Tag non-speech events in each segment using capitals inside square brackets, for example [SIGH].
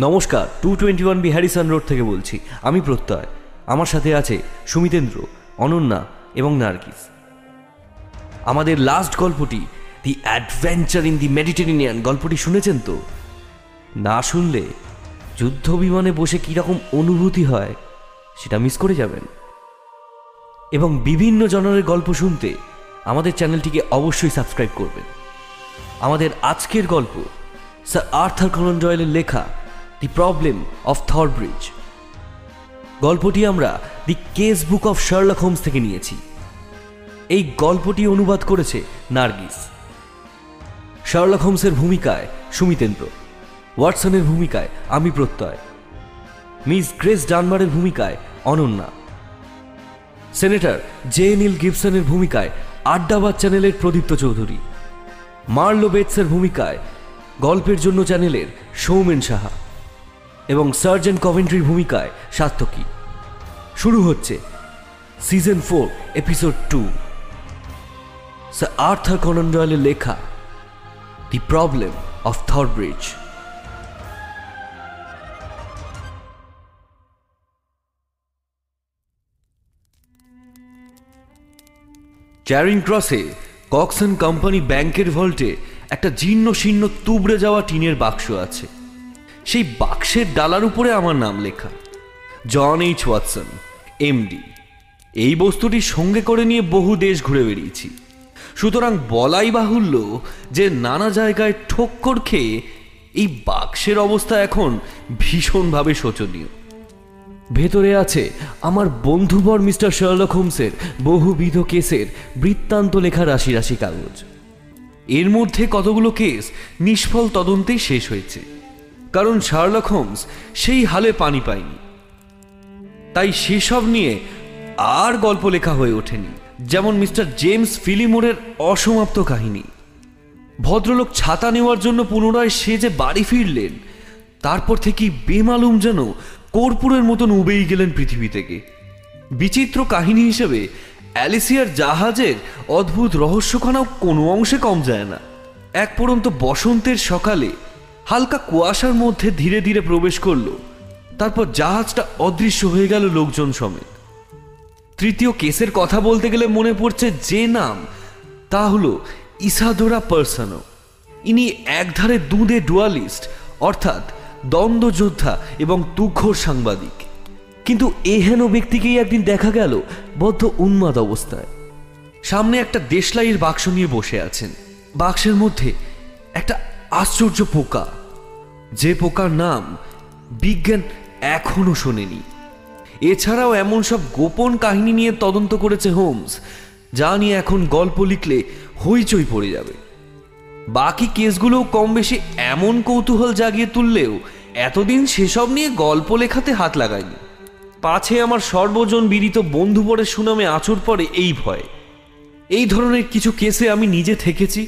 নমস্কার two twenty one B Harrison Road থেকে বলছি। আমি প্রত্যয়। আমার সাথে আছে সুমিতেন্দ্র, অনন্যা এবং নার্গিস। আমাদের লাস্ট গল্পটি দি অ্যাডভেঞ্চার ইন দি মেডিটেরিনিয়ান গল্পটি শুনেছেন তো? না শুনলে যুদ্ধ বিমানে বসে কীরকম অনুভূতি হয়, সেটা মিস করে যাবেন। এবং বিভিন্ন জনরের গল্প শুনতে আমাদের চ্যানেলটিকে অবশ্যই সাবস্ক্রাইব করবেন। আমাদের আজকের গল্প স্যার আর্থার কনন ডয়েলের লেখা the problem of Thor Bridge গল্পটি আমরা the case book of Sherlock Holmes থেকে নিয়েছি। এই গল্পটি অনুবাদ করেছে নার্গিস। শার্লক হোমসের ভূমিকায় সুমিতেন্দ্র। ওয়াটসনের ভূমিকায় আমি প্রত্যয়। মিস গ্রেস ডানমারের ভূমিকায় অনন্যা। সেনেটর জে নীল গিবসনের ভূমিকায় আড্ডাবাদ চ্যানেলের প্রদীপ্ত চৌধুরী। মার্লো বেটসের ভূমিকায় গল্পের জন্য চ্যানেলের সৌমেন সাহা। এবং সার্জেন্ট কভেন্ট্রির ভূমিকায় সাত্তকী শুরু হচ্ছে season four, episode two. Sir Arthur Conan ডয়েলের লেখা, the problem of Thor Bridge Charing ক্রসে Coxon company ব্যাংকের ভল্টে একটা জীর্ণ শীর্ণ তুবড়ে যাওয়া টিনের বাক্স আছে। সেই বাক্সের ডালার উপরে আমার নাম লেখা। John H Watson, MD. এই বস্তুটি সঙ্গে করে নিয়ে বহু দেশ ঘুরে বেরিয়েছি সুতরাং বলাই বাহুল্য যে নানা জায়গায় ঠক্কর খেয়ে এই বাক্সের অবস্থা এখন ভীষণভাবে শোচনীয়। ভেতরে আছে আমার বন্ধুবর মিস্টার শার্লক হোমসের বহুবিধ কেসের বৃত্তান্ত লেখা রাশি রাশি কাগজ। এর মধ্যে কতগুলো কেস নিষ্ফল তদন্তেই শেষ হয়েছে। কারণ শার্লক হোমস সেই হালে পানি পায়নি। তাই সেসব নিয়ে আর গল্প লেখা হয়ে ওঠেনি, যেমন মিস্টার জেমস ফিলিমোরের অসমাপ্ত কাহিনী। ভদ্রলোক ছাতা নেওয়ার জন্য পুনরায় সে যে বাড়ি ফিরলেন, তারপর থেকেই বেমালুম যেন কর্পূরের মতন উবেই গেলেন পৃথিবী থেকে। বিচিত্র কাহিনী হিসেবে অ্যালিসিয়ার জাহাজের অদ্ভুত রহস্যখানাও কোনো অংশে কম যায় না। এক পরন্ত বসন্তের সকালে হালকা কুয়াশার মধ্যে ধীরে ধীরে প্রবেশ করল। তারপর জাহাজটা অদৃশ্য হয়ে গেল লোকজন সমেত। তৃতীয় কেসের কথা বলতে গেলে মনে পড়ছে যে নাম, তা হলো ইসাদোরা পার্সানো। ইনি একধারে দুধে ডুয়ালিস্ট, অর্থাৎ দ্বন্দ্বযোদ্ধা এবং তুখোর সাংবাদিক। কিন্তু এহেন ব্যক্তিকেই একদিন দেখা গেল বদ্ধ উন্মাদ অবস্থায়। সামনে একটা দেশলাইয়ের বাক্স নিয়ে বসে আছেন। বাক্সের মধ্যে একটা আশ্চর্য পোকা। যে পোকার নাম বিজ্ঞান এখনও শোনেনি। এছাড়াও এমন সব গোপন কাহিনী নিয়ে তদন্ত করেছে হোমস, যা নিয়ে এখন গল্প লিখলে হইচই পড়ে যাবে। বাকি কেসগুলোও কম বেশি এমন কৌতূহল জাগিয়ে তুললেও এতদিন সেসব নিয়ে গল্প লেখাতে হাত লাগায়নি পাছে আমার সর্বজন বিদিত বন্ধু পরে সুনামে আচর পড়ে এই ভয়। এই ধরনের কিছু কেসে আমি নিজে থেকেছি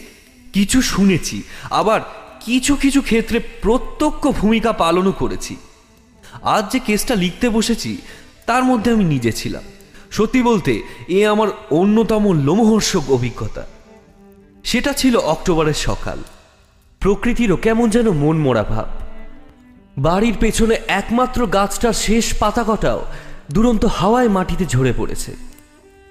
কিছু শুনেছি, আবার কিছু কিছু ক্ষেত্রে প্রত্যক্ষ ভূমিকা পালনও করেছি। আজ যে কেসটা লিখতে বসেছি, তার মধ্যে আমি নিজে ছিলাম। সত্যি বলতে, এ আমার অন্যতম লোমহর্ষক অভিজ্ঞতা। সেটা ছিল অক্টোবরের সকাল। প্রকৃতিরও কেমন যেন মন মোড়া ভাব। বাড়ির পেছনে একমাত্র গাছটার শেষ পাতা কটাও দুরন্ত হাওয়ায় মাটিতে ঝরে পড়েছে।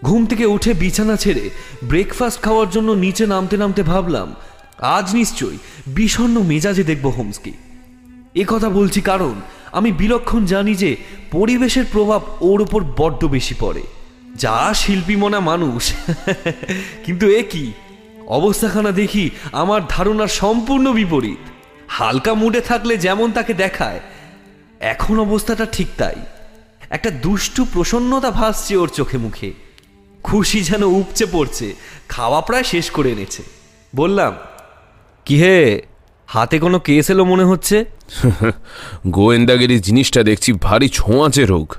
ঘুম থেকে উঠে বিছানা ছেড়ে ব্রেকফাস্ট খাওয়ার জন্য নিচে নামতে নামতে ভাবলাম, আজ নিশ্চয়ই বিষণ্ণ মেজাজে দেখব হোমসকে। এ কথা বলছি কারণ আমি বিলক্ষণ জানি যে পরিবেশের প্রভাব ওর ওপর বড্ড বেশি পড়ে। যা শিল্পী মনা মানুষ, [LAUGHS] কিন্তু এ কি? অবস্থাখানা দেখি আমার ধারণার সম্পূর্ণ বিপরীত। হালকা মুডে থাকলে যেমন তাকে দেখায়, এখন অবস্থাটা ঠিক তাই। একটা দুষ্টু প্রসন্নতা ভাসছে ওর চোখে মুখে। খুশি যেন উপচে পড়ছে। খাওয়া প্রায় শেষ করে এনেছে। বললাম কি হে হাতে কোনো কেস এলো মনে হচ্ছে? [LAUGHS] গোয়েন্দাগিরি জিনিসটা দেখছি ভারী ছোঁয়াচে রোগ।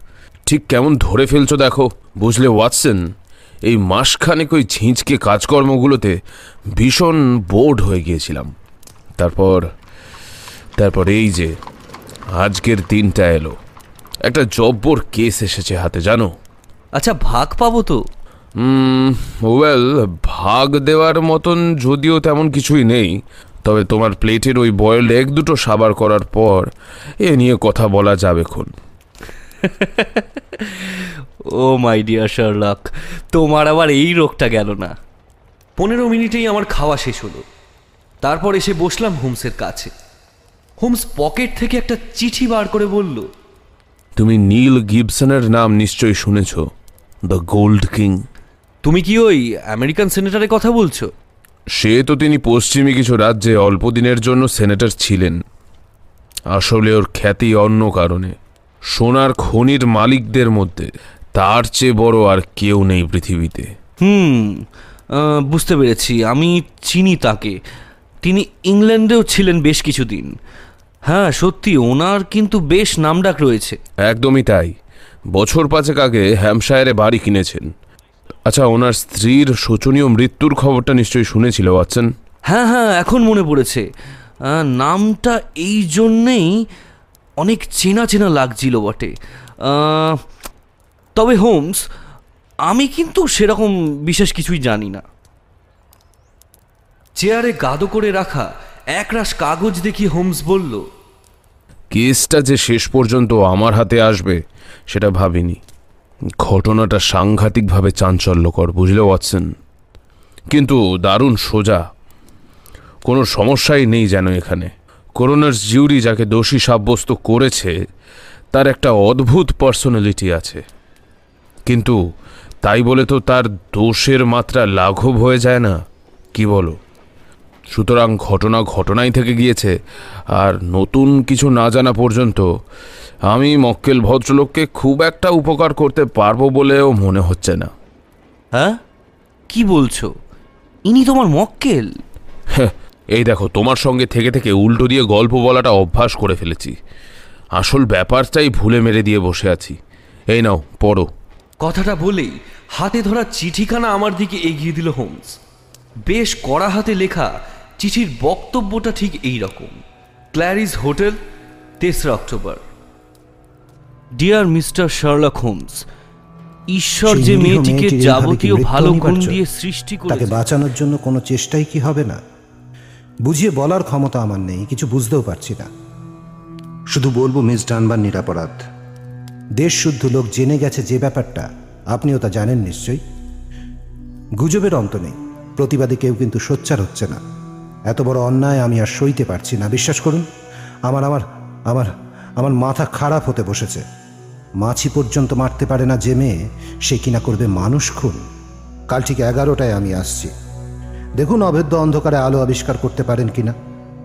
ঠিক কেমন ধরে ফেলছো দেখো বুঝলে ওয়াটসন? এই মাসখানেক ওই ঝিঁচকে কাজকর্মগুলোতে ভীষণ বোর্ড হয়ে গিয়েছিলাম। তারপর তারপর এই যে আজকের দিনটা এলো। একটা জব্বর কেস এসেছে হাতে জানো? আচ্ছা ভাগ পাবো তো? ওয়েল ভাগ দেওয়ার মতন যদিও তেমন কিছুই নেই তবে তোমার প্লেটের ওই বয়েলড এক দুটো সাবার করার পর এ নিয়ে কথা বলা যাবে খুন। [LAUGHS] ও মাই ডিয়ার শার্লক তোমার আবার এই রোগটা গেল না। পনেরো মিনিটেই আমার খাওয়া শেষ হলো। তারপর এসে বসলাম হোমসের কাছে। হোমস পকেট থেকে একটা চিঠি বার করে বলল তুমি নীল গিবসনের নাম নিশ্চয়ই শুনেছ দ্য গোল্ড কিং। তুমি কি ওই আমেরিকান সেনেটারের কথা বলছো? সে তো তিনি পশ্চিমী কিছু রাজ্যে অল্প দিনের জন্য সেনেটর ছিলেন। আসলে ওর খ্যাতি অন্য কারণে। সোনার খনির মালিকদের মধ্যে তার চেয়ে বড় আর কেউ নেই পৃথিবীতে। হুম বুঝতে পেরেছি। আমি চিনি তাকে। তিনি ইংল্যান্ডেও ছিলেন বেশ কিছুদিন। হ্যাঁ সত্যি ওনার কিন্তু বেশ নামডাক রয়েছে। একদমই তাই। বছর পাঁচেক আগে হ্যামশায়ারে বাড়ি কিনেছেন। আচ্ছা ওনার স্ত্রীর শোচনীয় মৃত্যুর খবরটা নিশ্চয়ই শুনেছিল ওয়াটসন? হ্যাঁ হ্যাঁ এখন মনে পড়েছে। নামটা এই জন্যেই অনেক চেনা চেনা লাগছিল বটে। তবে হোমস আমি কিন্তু সেরকম বিশেষ কিছুই জানি না। চেয়ারে গাদো করে রাখা একরাশ কাগজ দেখিয়ে হোমস বলল কেসটা যে শেষ পর্যন্ত আমার হাতে আসবে সেটা ভাবিনি। ঘটনাটা সাংঘাতিকভাবে চাঞ্চল্যকর, বুঝলে, ওয়াটসন? কিন্তু দারুণ সোজা। কোনো সমস্যাই নেই যেন এখানে। করোনার জিউরি যাকে দোষী সাব্যস্ত করেছে, তার একটা অদ্ভুত পার্সোনালিটি আছে। কিন্তু তাই বলে তো তার দোষের মাত্রা লাঘব হয়ে যায় না? কি বলো? সুতরাং ঘটনা ঘটনাই থেকে গিয়েছে আর নতুন কিছু না জানা পর্যন্ত আমি মক্কেল ভদ্রলোককে খুব একটা উপকার করতে পারব বলেও মনে হচ্ছে না। হ্যাঁ? কি বলছো? ইনি তোমার মক্কেল? হ্যাঁ, এই দেখো তোমার সঙ্গে থেকে থেকে উল্টো দিয়ে গল্প বলাটা অভ্যাস করে ফেলেছি। আসল ব্যাপারটাই ভুলে মেরে দিয়ে বসে আছি। এই নাও পড়ো। কথাটা বলেই হাতে ধরা চিঠিখানা আমার দিকে এগিয়ে দিল হোমস। বেশ কড়া হাতে লেখা চিঠির বক্তব্যটা ঠিক এই রকম। ক্ল্যারিস হোটেল তেসরা October. Dear mister Sherlock Holmes ঈশ্বর যে মেয়েটিকে যাবতীয় ভালো গুণ দিয়ে সৃষ্টি করে তাকে বাঁচানোর জন্য কোনো চেষ্টাই কি হবে না? বুঝিয়ে বলার ক্ষমতা আমার নেই কিছু বুঝতেও পারছি না। শুধু বলব মিস ডানবার নিরাপরাধ। দেশ শুদ্ধ লোক জেনে গেছে যে ব্যাপারটা আপনিও তা জানেন নিশ্চয়ই। গুজবের অন্ত নেই প্রতিবাদী কেউ কিন্তু সোচ্চার হচ্ছে না। এত বড় অন্যায় আমি আর সইতে পারছি না। বিশ্বাস করুন, আমার আমার আমার আমার মাথা খারাপ হতে বসেছে। মাছি পর্যন্ত মারতে পারে না যে মেয়ে, সে কিনা করবে মানুষ খুন। কাল ঠিক এগারোটায় আমি আসছি। দেখুন অভেদ্য অন্ধকারে আলো আবিষ্কার করতে পারেন কিনা।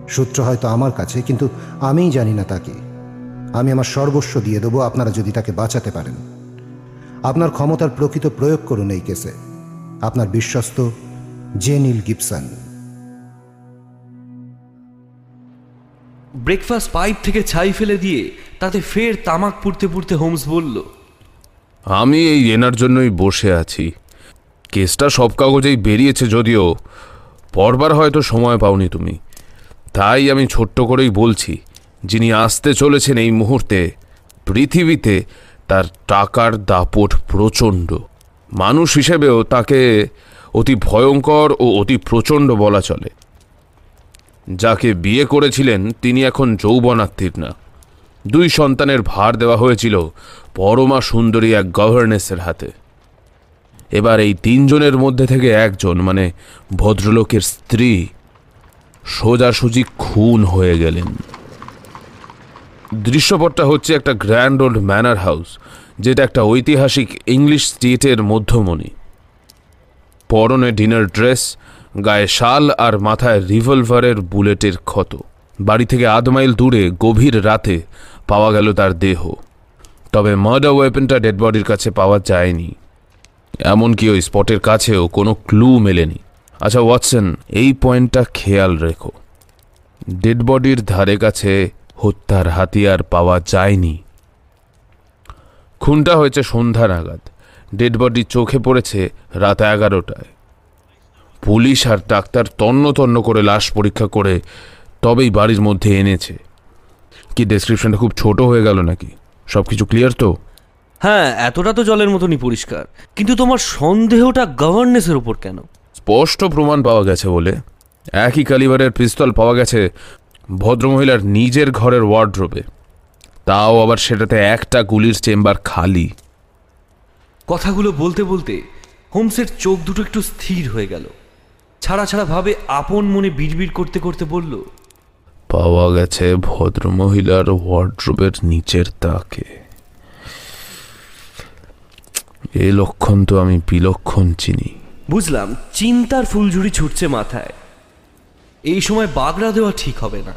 সূত্র হয়তো আমার কাছে, কিন্তু আমিই জানি না তাকে আমি আমার সর্বস্ব দিয়ে দেবো, আপনারা যদি তাকে বাঁচাতে পারেন। আপনার ক্ষমতার প্রকৃত প্রয়োগ করুন এই কেসে। আপনার বিশ্বস্ত জেনিল গিবসন। ব্রেকফাস্ট পাইপ থেকে ছাই ফেলে দিয়ে তাতে ফের তামাক পুড়তে পুড়তে হোমস বলল, আমি এই এনার জন্যই বসে আছি। কেসটা সব কাগজেই বেরিয়েছে যদিও পরবার হয়তো সময় পাওনি তুমি। তাই আমি ছোট্ট করেই বলছি, যিনি আসতে চলেছেন এই মুহূর্তে, পৃথিবীতে তার টাকার দাপট প্রচণ্ড। মানুষ হিসেবেও তাকে অতি ভয়ঙ্কর ও অতি প্রচণ্ড বলা চলে। যাকে বিয়ে করেছিলেন তিনি এখন যৌবনাত্মীর না। দুই সন্তানের ভার দেওয়া হয়েছিল পরমা সুন্দরী এক গভর্নেসের হাতে। এবার এই তিনজনের মধ্যে থেকে একজন মানে ভদ্রলোকের স্ত্রী, সোজাসুজি খুন হয়ে গেলেন। দৃশ্যপটটা হচ্ছে একটা গ্র্যান্ড ওল্ড ম্যানার হাউস যেটা একটা ঐতিহাসিক ইংলিশ স্টেটের মধ্যমণি। পরনে ডিনার ড্রেস গায়ে শাল আর মাথায় রিভলভারের বুলেটের ক্ষত। বাড়ি থেকে আধ মাইল দূরে গভীর রাতে পাওয়া গেল তার দেহ। তবে মার্ডার ওয়েপনটা ডেড বডির কাছে পাওয়া যায়নি। এমনকি ওই স্পটের কাছেও কোনো ক্লু মেলেনি। আচ্ছা ওয়াটসন, এই পয়েন্টটা খেয়াল রেখো। ডেড বডির ধারে কাছে হত্যার হাতিয়ার পাওয়া যায়নি। খুনটা হয়েছে সন্ধ্যা নাগাদ। ডেড বডি চোখে পড়েছে রাত এগারোটায়। পুলিশ আর ডাক্তার তন্ন তন্ন করে লাশ পরীক্ষা করে তবেই বাড়ির মধ্যে এনেছে। কি ডেসক্রিপশনটা খুব ছোট হয়ে গেল নাকি? সব কিছু ক্লিয়ার তো? হ্যাঁ এতটা তো জলের মতনই পরিষ্কার। কিন্তু তোমার সন্দেহটা গভর্নেন্সের উপর কেন? স্পষ্ট প্রমাণ পাওয়া গেছে বলে। একই কালিবারের পিস্তল পাওয়া গেছে ভদ্রমহিলার নিজের ঘরের ওয়ার্ড্রোবে তাও আবার সেটাতে একটা গুলির চেম্বার খালি। কথাগুলো বলতে বলতে হোমসের চোখ দুটো একটু স্থির হয়ে গেল। ছাড়া ছাড়া ভাবে আপন মনে বিড়বিড় করতে করতে বলল পাওয়া গেছে ভদ্রমহিলার ওয়ার্ড্রোবের নিচের তাকে। এ লক্ষণ তো আমি বিলক্ষণ চিনি। বুঝলাম চিন্তার ফুলঝুরি ছুটছে মাথায়। এই সময় বাগড়া দেওয়া ঠিক হবে না।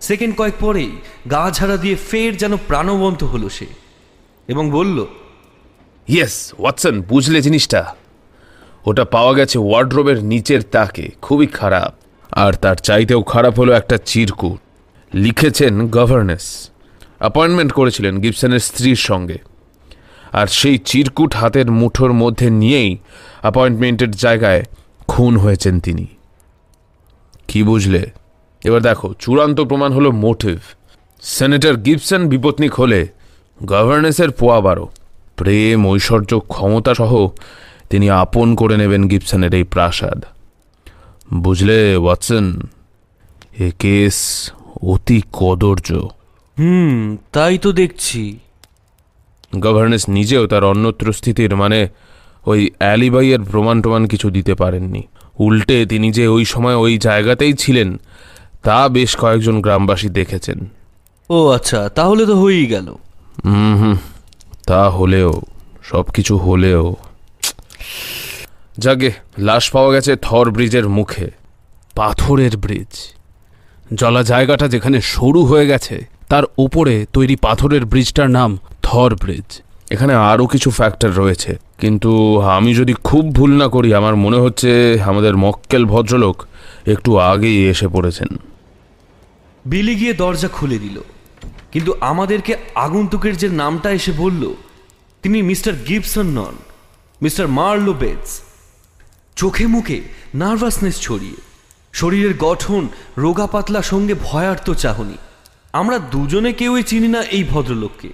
সেকেন্ড কয়েক পরেই গা ঝাড়া দিয়ে ফের যেন প্রাণবন্ত হলো সে এবং বলল ইয়েস ওয়াটসন বুঝলে জিনিসটা। ওটা পাওয়া গেছে ওয়ার্ড্রোবের নিচের তাকে, খুবই খারাপ। আর তার চাইতেও খারাপ হলো একটা চিরকুট। লিখেছেন গভর্নেস। অ্যাপয়েন্টমেন্ট করেছিলেন গিবসনের স্ত্রীর সঙ্গে। আর সেই চিরকুট হাতের মুঠোর মধ্যে নিয়েই অ্যাপয়েন্টমেন্টের জায়গায় খুন হয়েছেন তিনি। কি বুঝলে? এবার দেখো, চূড়ান্ত প্রমাণ হলো মোটিভ। সেনেটর গিবসন বিপত্নিক হলে গভর্নেন্সের পোয়া বারো। প্রেম, ঐশ্বর্য ক্ষমতা সহ তিনি আপন করে নেবেন গিবসনের এই প্রাসাদ। বুঝলে ওয়াটসন? এ কেস অতি কদর্য। হুম তাই তো দেখছি। গভর্নেন্স নিজেও তার অন্যত্র স্থিতির মানে ওই অ্যালিবাইয়ের প্রমাণ টমাণ কিছু দিতে পারেননি। উল্টে তিনি যে ওই সময় ওই জায়গাতেই ছিলেন তা বেশ কয়েকজন গ্রামবাসী দেখেছেন। ও আচ্ছা তাহলে তো হয়েই গেল। হুম হুম তা হলেও সব কিছু হলেও যাকে লাশ পাওয়া গেছে থর ব্রিজের মুখে। পাথরের ব্রিজ। জলা জায়গাটা যেখানে সরু হয়ে গেছে তার উপরে তৈরি পাথরের ব্রিজটার নাম থর ব্রিজ। এখানে আরও কিছু ফ্যাক্টর রয়েছে। কিন্তু আমি যদি খুব ভুল না করি আমার মনে হচ্ছে আমাদের মক্কেল ভদ্রলোক একটু আগেই এসে পড়েছেন। বিলি গিয়ে দরজা খুলে দিল। কিন্তু আমাদেরকে আগন্তুকের যে নামটা এসে বলল তিনি মিস্টার গিবসন নন। Mister Marlow Bates. চোখে মুখে নার্ভাসনেস ছড়িয়ে, শরীরের গঠন রোগা পাতলা সঙ্গে ভয়ার্ত চাহনি। আমরা দুজনে কেউই চিনি না এই ভদ্রলোককে।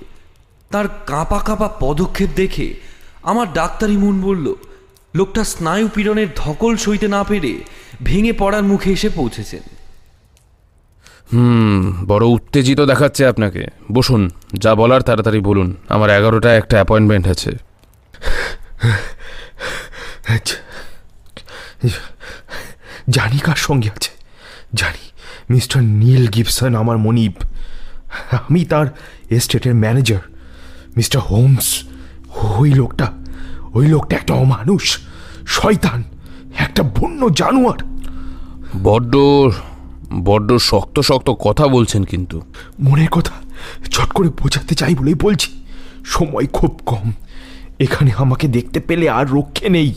তার কাঁপা কাঁপা পদক্ষেপ দেখে আমার ডাক্তারি মন বলল, লোকটা স্নায়ু পীড়নের ধকল সইতে না পেরে ভেঙে পড়ার মুখে এসে পৌঁছেছেন। হুম, বড় উত্তেজিত দেখাচ্ছে আপনাকে। বসুন, যা বলার তাড়াতাড়ি বলুন। আমার এগারোটায় একটা অ্যাপয়েন্টমেন্ট আছে। জানি কার সঙ্গে আছে। জানি মিস্টার নীল গিবসন আমার মনিব। আমি তার এস্টেটের ম্যানেজার। মিস্টার হোমস ওই লোকটা ওই লোকটা একটা অমানুষ শয়তান একটা বন্য জানোয়ার। বড্ড বড্ড শক্ত শক্ত কথা বলছেন কিন্তু। মনের কথা চট করে বোঝাতে চাই বলেই বলছি। সময় খুব কম। এখানে আমাকে দেখতে পেলে আর রক্ষে নেই।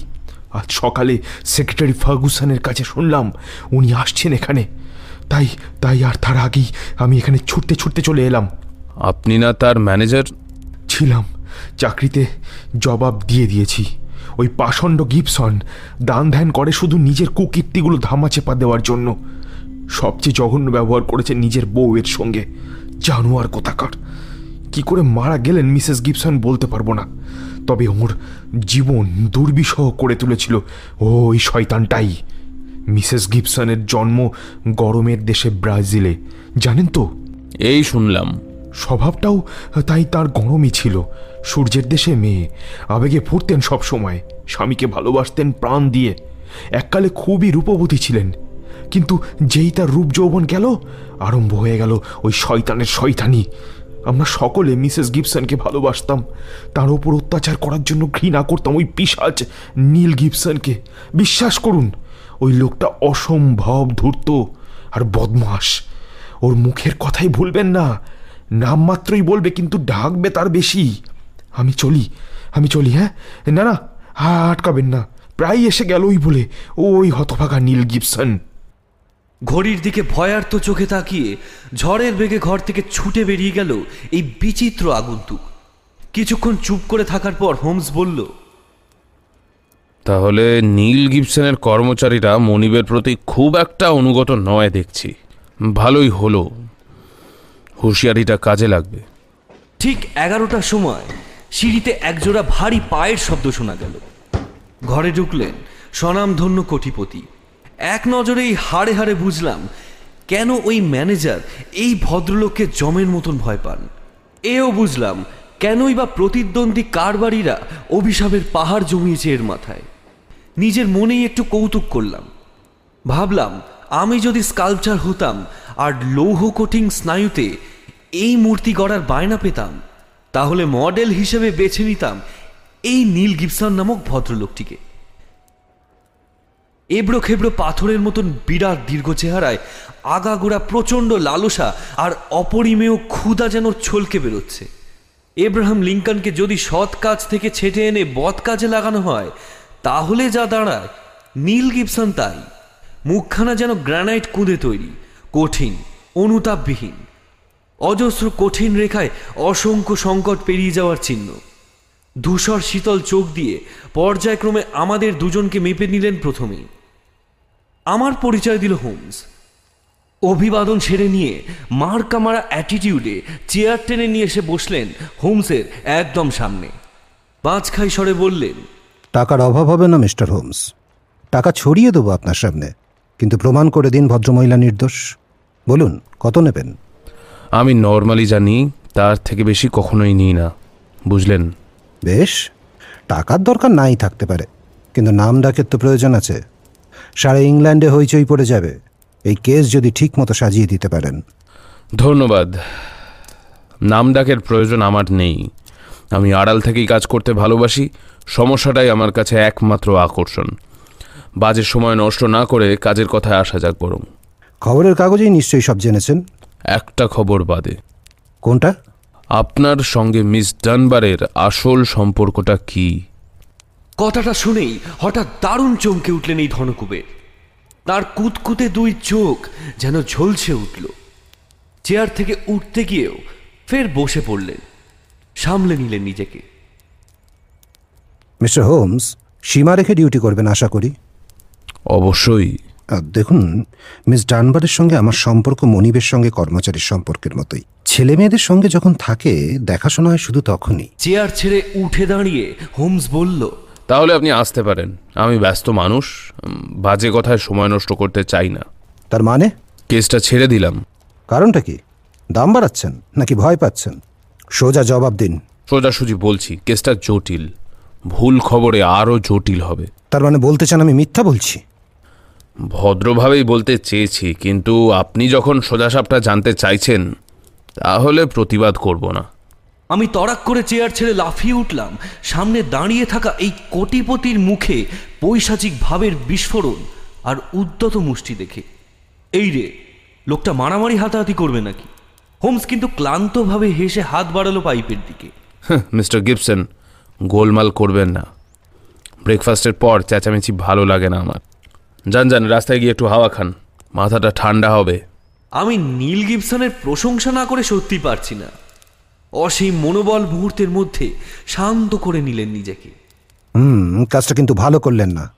আজ সকালে সেক্রেটারি ফার্গুসানের কাছে শুনলাম উনি আসছেন এখানে। তাই তাই আর তার আগেই আমি এখানে ছুটতে ছুটতে চলে এলাম। আপনি না তার ম্যানেজার? ছিলাম। চাকরিতে জবাব দিয়ে দিয়েছি। ওই পাষণ্ড গিবসন দান ধ্যান করে শুধু নিজের কুকীর্তিগুলো ধামাচেপা দেওয়ার জন্য। সবচেয়ে জঘন্য ব্যবহার করেছে নিজের বউয়ের সঙ্গে। জানোয়ার কোথাকার। কি করে মারা গেলেন মিসেস গিবসন বলতে পারব না। তবে ওর জীবন দুর্বিষহ করে তুলেছিল। ওই শয়তানটাই। মিসেস গিবসনের জন্ম গরমের দেশে ব্রাজিলে জানেন তো? এই শুনলাম। স্বভাবটাও তাই তার গরমই ছিল। সূর্যের দেশে মেয়ে আবেগে ফুটতেন সব সময় স্বামীকে ভালোবাসতেন প্রাণ দিয়ে। এককালে খুবই রূপবতী ছিলেন। কিন্তু যেই তার রূপ যৌবন গেল আরম্ভ হয়ে গেল ওই শয়তানের শয়তানি। আমরা সকলে মিসেস গিবসনকে ভালোবাসতাম। তার ওপর অত্যাচার করার জন্য ঘৃণা করতাম ওই পিসাজ নীল গিবসনকে। বিশ্বাস করুন, ওই লোকটা অসম্ভব ধূর্ত আর বদমাস ওর মুখের কথাই ভুলবেন না। নাম মাত্রই বলবে, কিন্তু ডাকবে তার বেশি। আমি চলি আমি চলি হ্যাঁ? না না আটকাবেন না। প্রায় এসে গেলই বলে, ওই হতভাগা নীল গিবসন। ঘড়ির দিকে ভয়ার্ত চোখে তাকিয়ে ঝড়ের বেগে ঘর থেকে ছুটে বেরিয়ে গেল এই বিচিত্র আগন্তুক। কিছুক্ষণ চুপ করে থাকার পর হোমস বলল তাহলে নীল গিবসনের কর্মচারীরা মনিবের প্রতি খুব একটা অনুগত নয় দেখছি। ভালোই হলো। হুঁশিয়ারিটা কাজে লাগবে। ঠিক এগারোটার সময় সিঁড়িতে একজোড়া ভারী পায়ের শব্দ শোনা গেল। ঘরে ঢুকলেন স্বনামধন্য কোটিপতি। এক নজরেই হাড়ে হাড়ে বুঝলাম, কেন ওই ম্যানেজার এই ভদ্রলোককে জমের মতন ভয় পান। এও বুঝলাম, কেনই বা প্রতিদ্বন্দ্বী কারবারিরা অভিশাপের পাহাড় জমিয়েছে এর মাথায়। নিজের মনেই একটু কৌতুক করলাম। ভাবলাম, আমি যদি স্কাল্পচার হতাম আর লৌহ কঠিন স্নায়ুতে এই মূর্তি গড়ার বায়না পেতাম, তাহলে মডেল হিসেবে বেছে নিতাম এই নীল গিবসন নামক ভদ্রলোকটিকে। এবড়ো খেবড়ো পাথরের মতন বিরাট দীর্ঘ চেহারায় আগাগোড়া প্রচণ্ড লালসা আর অপরিমেয় ক্ষুধা যেন ছলকে বেরোচ্ছে। এব্রাহাম লিঙ্কনকে যদি সৎ কাজ থেকে ছেটে এনে বদ কাজে লাগানো হয়, তাহলে যা দাঁড়ায়, নীল গিবসন তাই। মুখখানা যেন গ্রানাইট কুঁদে তৈরি, কঠিন, অনুতাপবিহীন। অজস্র কঠিন রেখায় অসংখ্য সংকট পেরিয়ে যাওয়ার চিহ্ন। ধূসর শীতল চোখ দিয়ে পর্যায়ক্রমে আমাদের দুজনকে মেপে নিলেন প্রথমেই। আমার পরিচয় দিল হোমস। অভিবাদন সেরে নিয়ে মার কামারা অ্যাটিটিউডে চেয়ার টেনে নিয়ে এসে বসলেন হোমসের একদম সামনে। পাঁচ খাই স্বরে বললেন টাকার অভাব হবে না মিস্টার হোমস। টাকা ছড়িয়ে দেবো আপনার সামনে কিন্তু প্রমাণ করে দিন ভদ্রমহিলা নির্দোষ। বলুন কত নেবেন? আমি নর্মালি জানি তার থেকে বেশি কখনোই নিই না। বুঝলেন? বেশ টাকার দরকার নাই থাকতে পারে কিন্তু নাম ডাকের তো প্রয়োজন আছে। সারা ইংল্যান্ডে হইচই পড়ে যাবে। এই কেস যদি ঠিক মতো সাজিয়ে দিতে পারেন। ধন্যবাদ। নাম ডাকের প্রয়োজন আমার নেই। আমি আড়াল থেকেই কাজ করতে ভালোবাসি। সমস্যাটাই আমার কাছে একমাত্র আকর্ষণ। বাজের সময় নষ্ট না করে কাজের কথায় আসা যাক বরং। খবরের কাগজেই নিশ্চয়ই সব জেনেছেন। একটা খবর বাদে। কোনটা? আপনার সঙ্গে মিস ডানবারের আসল সম্পর্কটা কি? কথাটা শুনেই হঠাৎ দারুণ চমকে উঠলেন এই ধনকুবের তার কুতকুতে দুই চোখ যেন ঝলসে উঠল। চেয়ার থেকে উঠতে গিয়েও ফের বসে পড়লেন সামলে নিলেন নিজেকে। মিস্টার হোমস সীমা রেখে ডিউটি করবেন আশা করি? অবশ্যই। দেখুন মিস ডানবারের সঙ্গে আমার সম্পর্ক মনিবের সঙ্গে কর্মচারীর সম্পর্কের মতোই। ছেলে মেয়েদের সঙ্গে যখন থাকে দেখাশোনা হয় শুধু তখনই। চেয়ার ছেড়ে উঠে দাঁড়িয়ে হোমস বলল তাহলে আপনি আসতে পারেন। আমি ব্যস্ত মানুষ বাজে কথায় সময় নষ্ট করতে চাই না। তার মানে? কেসটা ছেড়ে দিলাম। কারণটা কি? দাম বাড়াচ্ছেন নাকি ভয় পাচ্ছেন? সোজা জবাব দিন। সোজাসুজি বলছি কেসটা জটিল। ভুল খবরে আরও জটিল হবে। তার মানে বলতে চান আমি মিথ্যা বলছি? ভদ্রভাবেই বলতে চেয়েছি কিন্তু আপনি যখন সোজাসাপটা জানতে চাইছেন তাহলে প্রতিবাদ করব না। আমি তড়াক করে চেয়ার ছেড়ে লাফিয়ে উঠলাম। সামনে দাঁড়িয়ে থাকা এই কোটিপতির মুখে পৈশাচিক ভাবের বিস্ফোরণ আর উদ্যত মুষ্টি দেখে। এই রে লোকটা মারামারি হাতাহাতি করবে নাকি? হোমস কিন্তু ক্লান্তভাবে হেসে হাত বাড়ালো পাইপের দিকে। মিস্টার গিবসন গোলমাল করবেন না। ব্রেকফাস্টের পর চেঁচামেচি ভালো লাগে না আমার। যান যান রাস্তায় গিয়ে একটু হাওয়া খান। মাথাটা ঠান্ডা হবে। আমি নীল গিবসনের প্রশংসা না করে সত্যি পারছি না। অসীম মনোবল মুহূর্তের মধ্যে শান্ত করে নিলেন নিজেকে। হুম কাজটা কিন্তু ভালো করলেন না।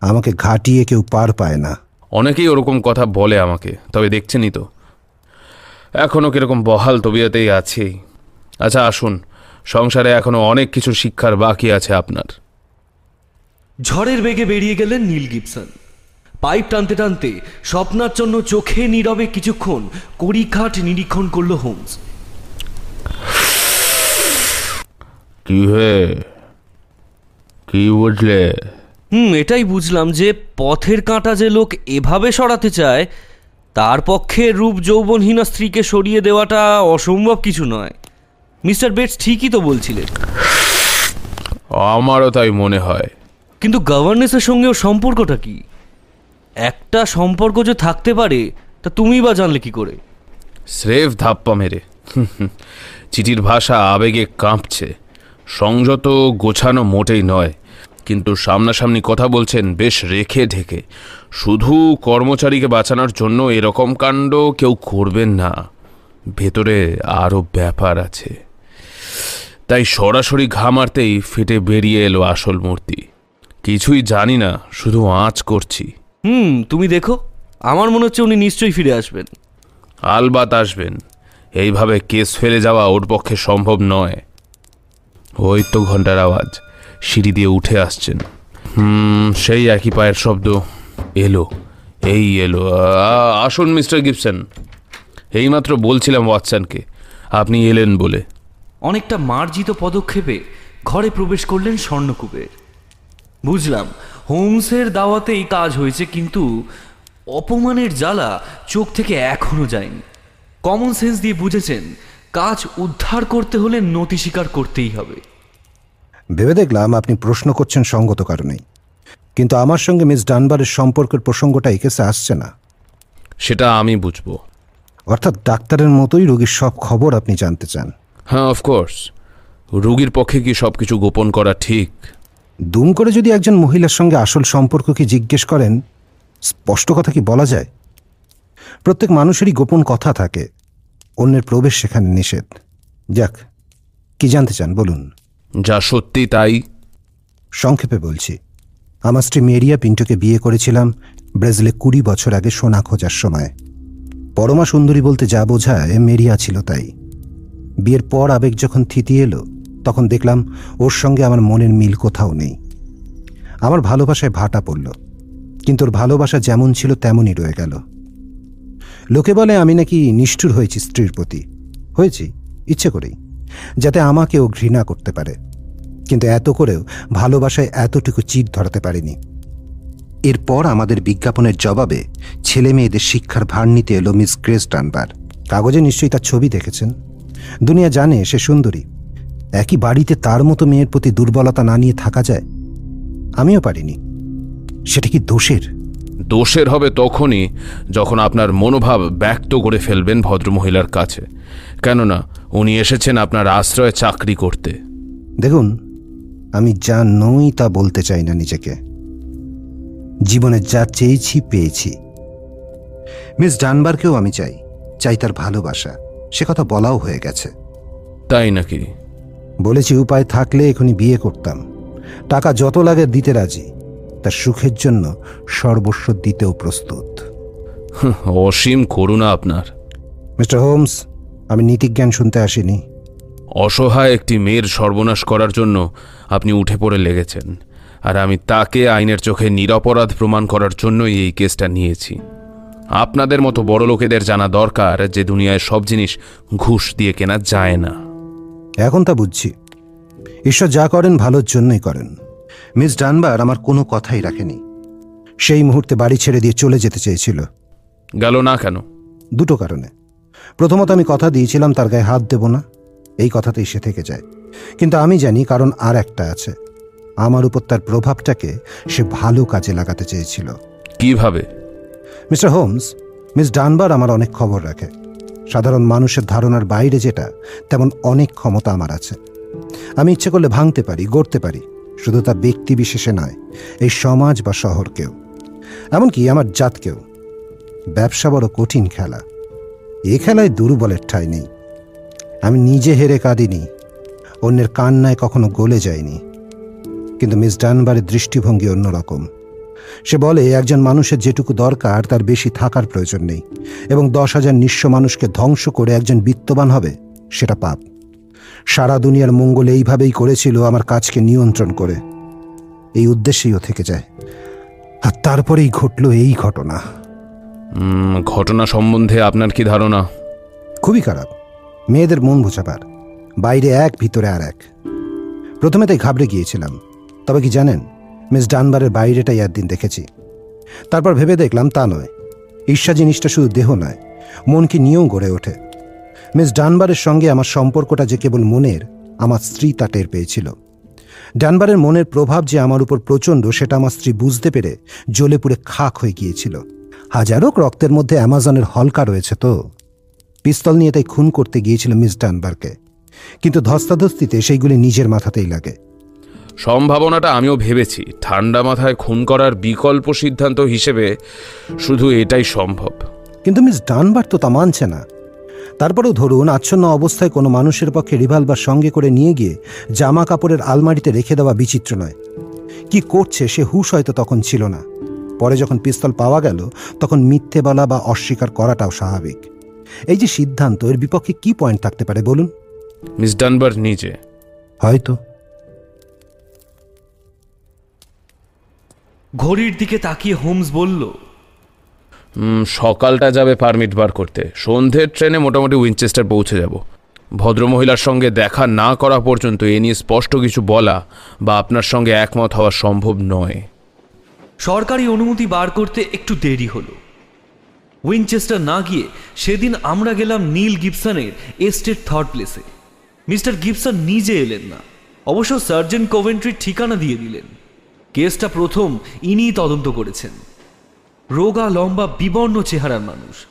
আমাকে ঘাটিয়ে কেউ পার পায় না। অনেকেই ওরকম কথা বলে আমাকে তবে দেখছেনই তো। এখনও কীরকম বহাল তবিয়াতেই আছি। আচ্ছা আসুন। সংসারে এখনও অনেক কিছু শিক্ষার বাকি আছে আপনার। ঝড়ের বেগে বেরিয়ে গেলেন নীল গিবসন। পাইপ টানতে টানতে স্বপ্নার জন্য চোখে নীরবে কিছুক্ষণ কড়িঘাট নিরীক্ষণ করল হোমস। কি হে? কি বুঝলে? হুম এটাই বুঝলাম যে পথের কাঁটা যে লোক এভাবে সরাতে চায় তার পক্ষে রূপ যৌবনহীনা স্ত্রীকে সরিয়ে দেওয়াটা অসম্ভব কিছু নয়। মিস্টার বেটস ঠিকই তো বলছিলেন। আমারও তাই মনে হয়। কিন্তু গভর্নেন্সের সঙ্গেও সম্পর্কটা কি? একটা সম্পর্ক যে থাকতে পারে তা তুমি বা জানলে কি করে? স্রেফ ধাপ্পা মেরে। [LAUGHS] চিঠির ভাষা আবেগে কাঁপছে। সংযত গোছানো মোটেই নয়। কিন্তু সামনাসামনি কথা বলছেন বেশ রেখে ঢেকে। শুধু কর্মচারীকে বাঁচানোর জন্য এরকম কাণ্ড কেউ করবেন না। ভেতরে আরও ব্যাপার আছে। তাই সরাসরি ঘা মারতেই ফেটে বেরিয়ে এলো আসল মূর্তি। কিছুই জানি না শুধু আঁচ করছি। হুম তুমি দেখো আমার মনে হচ্ছে উনি নিশ্চয়ই ফিরে আসবেন। আলবাত আসবেন। এইভাবে কেস ফেলে যাওয়া ওর পক্ষে সম্ভব নয়। ওই তো ঘণ্টার আওয়াজ। সিঁড়ি দিয়ে উঠে আসছেন। হুম, সেই একই পায়ের শব্দ। এলো, এই এলো। আসুন মিস্টার গিবসন। এইমাত্র বলছিলাম ওয়াটসনকে, আপনি এলেন বলে। অনেকটা মার্জিত পদক্ষেপে ঘরে প্রবেশ করলেন স্বর্ণকূপের। বুঝলাম, হোমসের দাওয়াতেই কাজ হয়েছে, কিন্তু অপমানের জ্বালা চোখ থেকে এখনও যায়নি। কমন সেন্স দিয়ে বুঝেছেন কাজ উদ্ধার করতে হলে নতি স্বীকার করতেই হবে। ভেবে দেখলাম আপনি প্রশ্ন করছেন সঙ্গত কারণেই। কিন্তু আমার সঙ্গে মিস ডানবারের সম্পর্কের প্রসঙ্গটা এই কেসে আসছে না। সেটা আমি বুঝব। অর্থাৎ ডাক্তারের মতোই রোগীর সব খবর আপনি জানতে চান। হ্যাঁ অফকোর্স রুগীর পক্ষে কি সব কিছু গোপন করা ঠিক? দুম করে যদি একজন মহিলার সঙ্গে আসল সম্পর্ক কি জিজ্ঞেস করেন স্পষ্ট কথা কি বলা যায়? প্রত্যেক মানুষেরই গোপন কথা থাকে। অন্যের প্রবেশ সেখানে নিষেধ। যাক কি জানতে চান বলুন। যা সত্যি তাই। সংক্ষেপে বলছি আমার স্ত্রী মেরিয়া পিন্টোকে বিয়ে করেছিলাম ব্রাজিলে কুড়ি বছর আগে সোনা খোঁজার সময়। পরমা সুন্দরী বলতে যা বোঝায় মেরিয়া ছিল তাই। বিয়ের পর আবেগ যখন থিতি এলো তখন দেখলাম ওর সঙ্গে আমার মনের মিল কোথাও নেই। আমার ভালোবাসায় ভাটা পড়ল কিন্তু ওর ভালোবাসা যেমন ছিল তেমনই রয়ে গেল। লোকে বলে, আমি নাকি নিষ্ঠুর হয়েছি স্ত্রীর প্রতি। হয়েছি, ইচ্ছে করেই, যাতে আমাকে ও ঘৃণা করতে পারে। কিন্তু এত করেও ভালোবাসায় এতটুকু চিট ধরাতে পারেনি। এরপর আমাদের বিজ্ঞাপনের জবাবে ছেলে মেয়েদের শিক্ষার ভার নিতে এলো মিস গ্রেস ডানবার। কাগজে নিশ্চয়ই তার ছবি দেখেছেন। দুনিয়া জানে সে সুন্দরী। একই বাড়িতে তার মতো মেয়ের প্রতি দুর্বলতা না নিয়ে থাকা যায়? আমিও পারিনি। সেটা কি দোষের? দোষের হবে তখনই যখন আপনার মনোভাব ব্যক্ত করে ফেলবেন ভদ্রমহিলার কাছে। কেননা উনি এসেছেন আপনার আশ্রয়ে চাকরি করতে। দেখুন আমি যা নই তা বলতে চাই না নিজেকে। জীবনে যা চেয়েছি পেয়েছি। মিস ডানবারকেও আমি চাই চাই তার ভালোবাসা। সে কথা বলাও হয়ে গেছে। তাই নাকি? বলেছি উপায় থাকলে এখনই বিয়ে করতাম। টাকা যত লাগে দিতে রাজি। তার সুখের জন্য সর্বস্ব দিতেও প্রস্তুত। অসীম করুণা আপনার। মিস্টার হোমস আমি নীতিজ্ঞান শুনতে আসিনি। অসহায় একটি মেয়ের সর্বনাশ করার জন্য আপনি উঠে পড়ে লেগেছেন আর আমি তাকে আইনের চোখে নিরপরাধ প্রমাণ করার জন্যই এই কেসটা নিয়েছি। আপনাদের মতো বড় লোকেদের জানা দরকার যে দুনিয়ায় সব জিনিস ঘুষ দিয়ে কেনা যায় না। এখন তা বুঝছি। ঈশ্বর যা করেন ভালোর জন্যই করেন। মিস ডানবার আমার কোনো কথাই রাখেনি। সেই মুহূর্তে বাড়ি ছেড়ে দিয়ে চলে যেতে চেয়েছিল। গেল না কেন? দুটো কারণে। প্রথমত আমি কথা দিয়েছিলাম তার গায়ে হাত দেব না। এই কথাতেই সে থেকে যায়। কিন্তু আমি জানি কারণ আর একটা আছে। আমার উপর তার প্রভাবটাকে সে ভালো কাজে লাগাতে চেয়েছিল। কীভাবে? মিস্টার হোমস মিস ডানবার আমার অনেক খবর রাখে। সাধারণ মানুষের ধারণার বাইরে যেটা তেমন অনেক ক্ষমতা আমার আছে। আমি ইচ্ছে করলে ভাঙতে পারি গড়তে পারি। শুধু তা ব্যক্তি বিশেষে নয়, এই সমাজ বা শহরকেও এমনকি আমার জাতকেও ব্যবসা বড় কঠিন খেলা। এ খেলায় দুর্বলের ঠাঁই নেই। আমি নিজে হেরে কাঁদিনি। অন্যের কান্নায় কখনো গলে যায়নি কিন্তু মিস ডানবারের দৃষ্টিভঙ্গি অন্যরকম। সে বলে, একজন মানুষের যেটুকু দরকার, তার বেশি থাকার প্রয়োজন নেই। এবং দশ হাজার নিঃস্ব মানুষকে ধ্বংস করে একজন বিত্তবান হবে, সেটা পাপ। সারা দুনিয়ার মঙ্গল এইভাবেই করেছিল আমার কাজকে নিয়ন্ত্রণ করে। এই উদ্দেশ্যেই ও থেকে যায়। আর তারপরেই ঘটল এই ঘটনা। ঘটনা সম্বন্ধে আপনার কি ধারণা? খুবই খারাপ। মেয়েদের মন বোঝাবার বাইরে এক ভিতরে আর এক। প্রথমে তাই ঘাবড়ে গিয়েছিলাম। তবে কি জানেন মিস ডানবারের বাইরেটাই একদিন দেখেছি। তারপর ভেবে দেখলাম তা নয়। ঈর্ষা জিনিসটা শুধু দেহ নয় মনকে নিয়েও গড়ে ওঠে। মিস ডানবারের সঙ্গে আমার সম্পর্কটা যে কেবল মনের আমার স্ত্রী তা টের পেয়েছিল। ডানবারের মনের প্রভাব যে আমার উপর প্রচণ্ড সেটা আমার স্ত্রী বুঝতে পেরে জ্বলে পুড়ে খাক হয়ে গিয়েছিল। হাজারো রক্তের মধ্যে অ্যামাজনের হলকা রয়েছে তো। পিস্তল নিয়ে তাই খুন করতে গিয়েছিল মিস ডানবারকে। কিন্তু ধস্তাধস্তিতে সেইগুলি নিজের মাথাতেই লাগে। সম্ভাবনাটা আমিও ভেবেছি। ঠান্ডা মাথায় খুন করার বিকল্প সিদ্ধান্ত হিসেবে শুধু এটাই সম্ভব। কিন্তু মিস ডানবার তো তা মানছে না। তারপরেও ধরুন আচ্ছন্ন অবস্থায় কোনো মানুষের পক্ষে রিভলভার সঙ্গে করে নিয়ে গিয়ে জামা কাপড়ের আলমারিতে রেখে দেওয়া বিচিত্র নয়। কি করছে সে হুশ হয়তো তখন ছিল না। পরে যখন পিস্তল পাওয়া গেল তখন মিথ্যে বলা বা অস্বীকার করাটাও স্বাভাবিক। এই যে সিদ্ধান্ত এর বিপক্ষে কি পয়েন্ট থাকতে পারে বলুন? মিস ডানবার নিজে। হয়তো। ঘড়ির দিকে তাকিয়ে হোমস বলল সকালটা যাবে পারমিট বার করতে। সন্ধ্যের ট্রেনে মোটামুটি উইনচেস্টার পৌঁছে যাব। ভদ্রমহিলার সঙ্গে দেখা না করা পর্যন্ত এ নিয়ে স্পষ্ট কিছু বলা বা আপনার সঙ্গে একমত হওয়া সম্ভব নয়। সরকারি অনুমতি বার করতে একটু দেরি হলো। উইনচেস্টার না গিয়ে সেদিন আমরা গেলাম নীল গিবসনের এস্টেট থার্ড প্লেসে মিস্টার গিবসন নিজে এলেন না। অবশ্য সার্জেন্ট কোভেন্ট্রির ঠিকানা দিয়ে দিলেন। কেসটা প্রথম ইনিই তদন্ত করেছেন। রোগা লম্বা বিবর্ণ চেহারার মানুষ।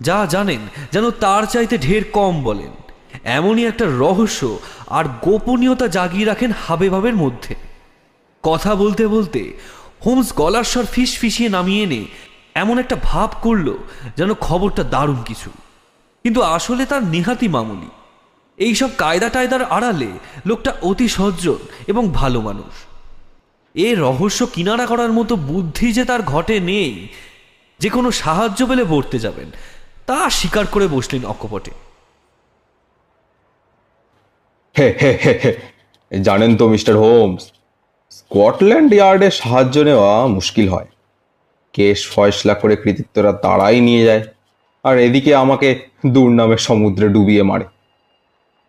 যা জানেন যেন তার চাইতে ঢের কম বলেন। এমনই একটা রহস্য আর গোপনীয়তা জাগিয়ে রাখেন হাবেভাবের মধ্যে। কথা বলতে বলতে হোমস গলার স্বর ফিস ফিসিয়ে নামিয়ে এনে এমন একটা ভাব করল যেন খবরটা দারুণ কিছু। কিন্তু আসলে তার নেহাতি মামুলি। এইসব কায়দা টায়দার আড়ালে লোকটা অতি সজ্জন এবং ভালো মানুষ। এ রহস্য কিনারা করার মতো বুদ্ধি যে তার ঘটে নেই, যে কোনো সাহায্য পেলে বর্তে যাবেন, তা স্বীকার করে বসলেন অকপটে। জানেন তো মিস্টার হোমস, স্কটল্যান্ড ইয়ার্ডে সাহায্য নেওয়া মুশকিল হয়। কেস ফয়সলা করে কৃতিত্বরা তারাই নিয়ে যায়, আর এদিকে আমাকে দুর্নামের সমুদ্রে ডুবিয়ে মারে।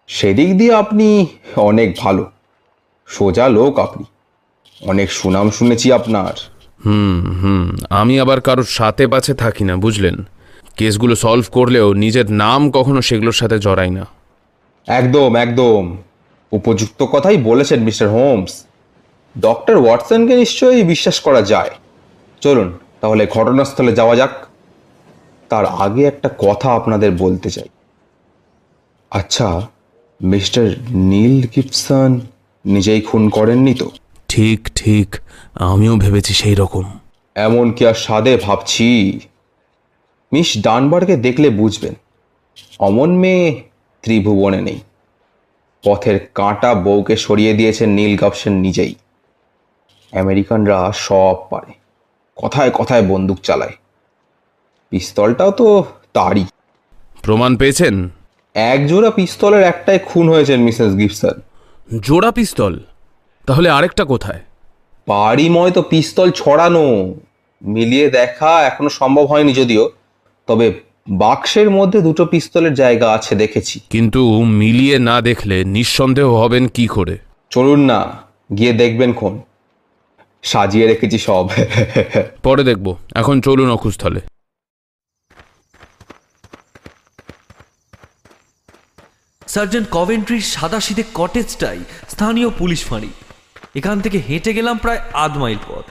সেদিক দিয়ে আপনি অনেক ভালো, সোজা লোক আপনি। অনেক সুনাম শুনেছি আপনার। হুম হুম আমি আবার কারোর সাথে পাছে থাকি না বুঝলেন? কেসগুলো সলভ করলেও নিজের নাম কখনো সেগুলোর সাথে জড়াই না। একদম একদম। উপযুক্ত কথাই বলেছেন মিস্টার হোমস। ডক্টর ওয়াটসনকে নিশ্চয়ই বিশ্বাস করা যায়। চলুন তাহলে ঘটনাস্থলে যাওয়া যাক। তার আগে একটা কথা আপনাদের বলতে চাই। আচ্ছা মিস্টার নীল গিপসন নিজেই খুন করেননি তো? ঠিক ঠিক আমিও ভেবেছি সেই রকম। এমন কি আর সাদে ভাবছি? মিস ডানবারকে দেখলে বুঝবেন অমন মেয়ে ত্রিভুবনে নেই। পথের কাঁটা বউকে সরিয়ে দিয়েছেন নীল গাপসেন নিজেই। আমেরিকানরা সব পারে কথায় কথায় বন্দুক চালায়। পিস্তলটাও তো তারই। প্রমাণ পেয়েছেন? এক জোড়া পিস্তলের একটাই খুন হয়েছেন মিসেস গিবসন জোড়া পিস্তল? তাহলে আরেকটা কোথায়? পাড়িময় তো পিস্তল ছড়ানো। মিলিয়ে দেখা এখনও সম্ভব হয়নি যদিও তবে বাক্সের মধ্যে দুটো পিস্তলের জায়গা আছে দেখেছি। কিন্তু মিলিয়ে না দেখলে নিঃসন্দেহ হবেন কি করে? চলুন না গিয়ে দেখবেন কোন। সাজিয়ে রেখেছি সব। [LAUGHS] পরে দেখব। এখন চলুন অকুস্থলে। সার্জেন্ট কভেন্ট্রির সাদা শীতে কটেজটাই স্থানীয় পুলিশ ফাঁড়ি। এখান থেকে হেঁটে গেলাম প্রায় আধ মাইল পথ।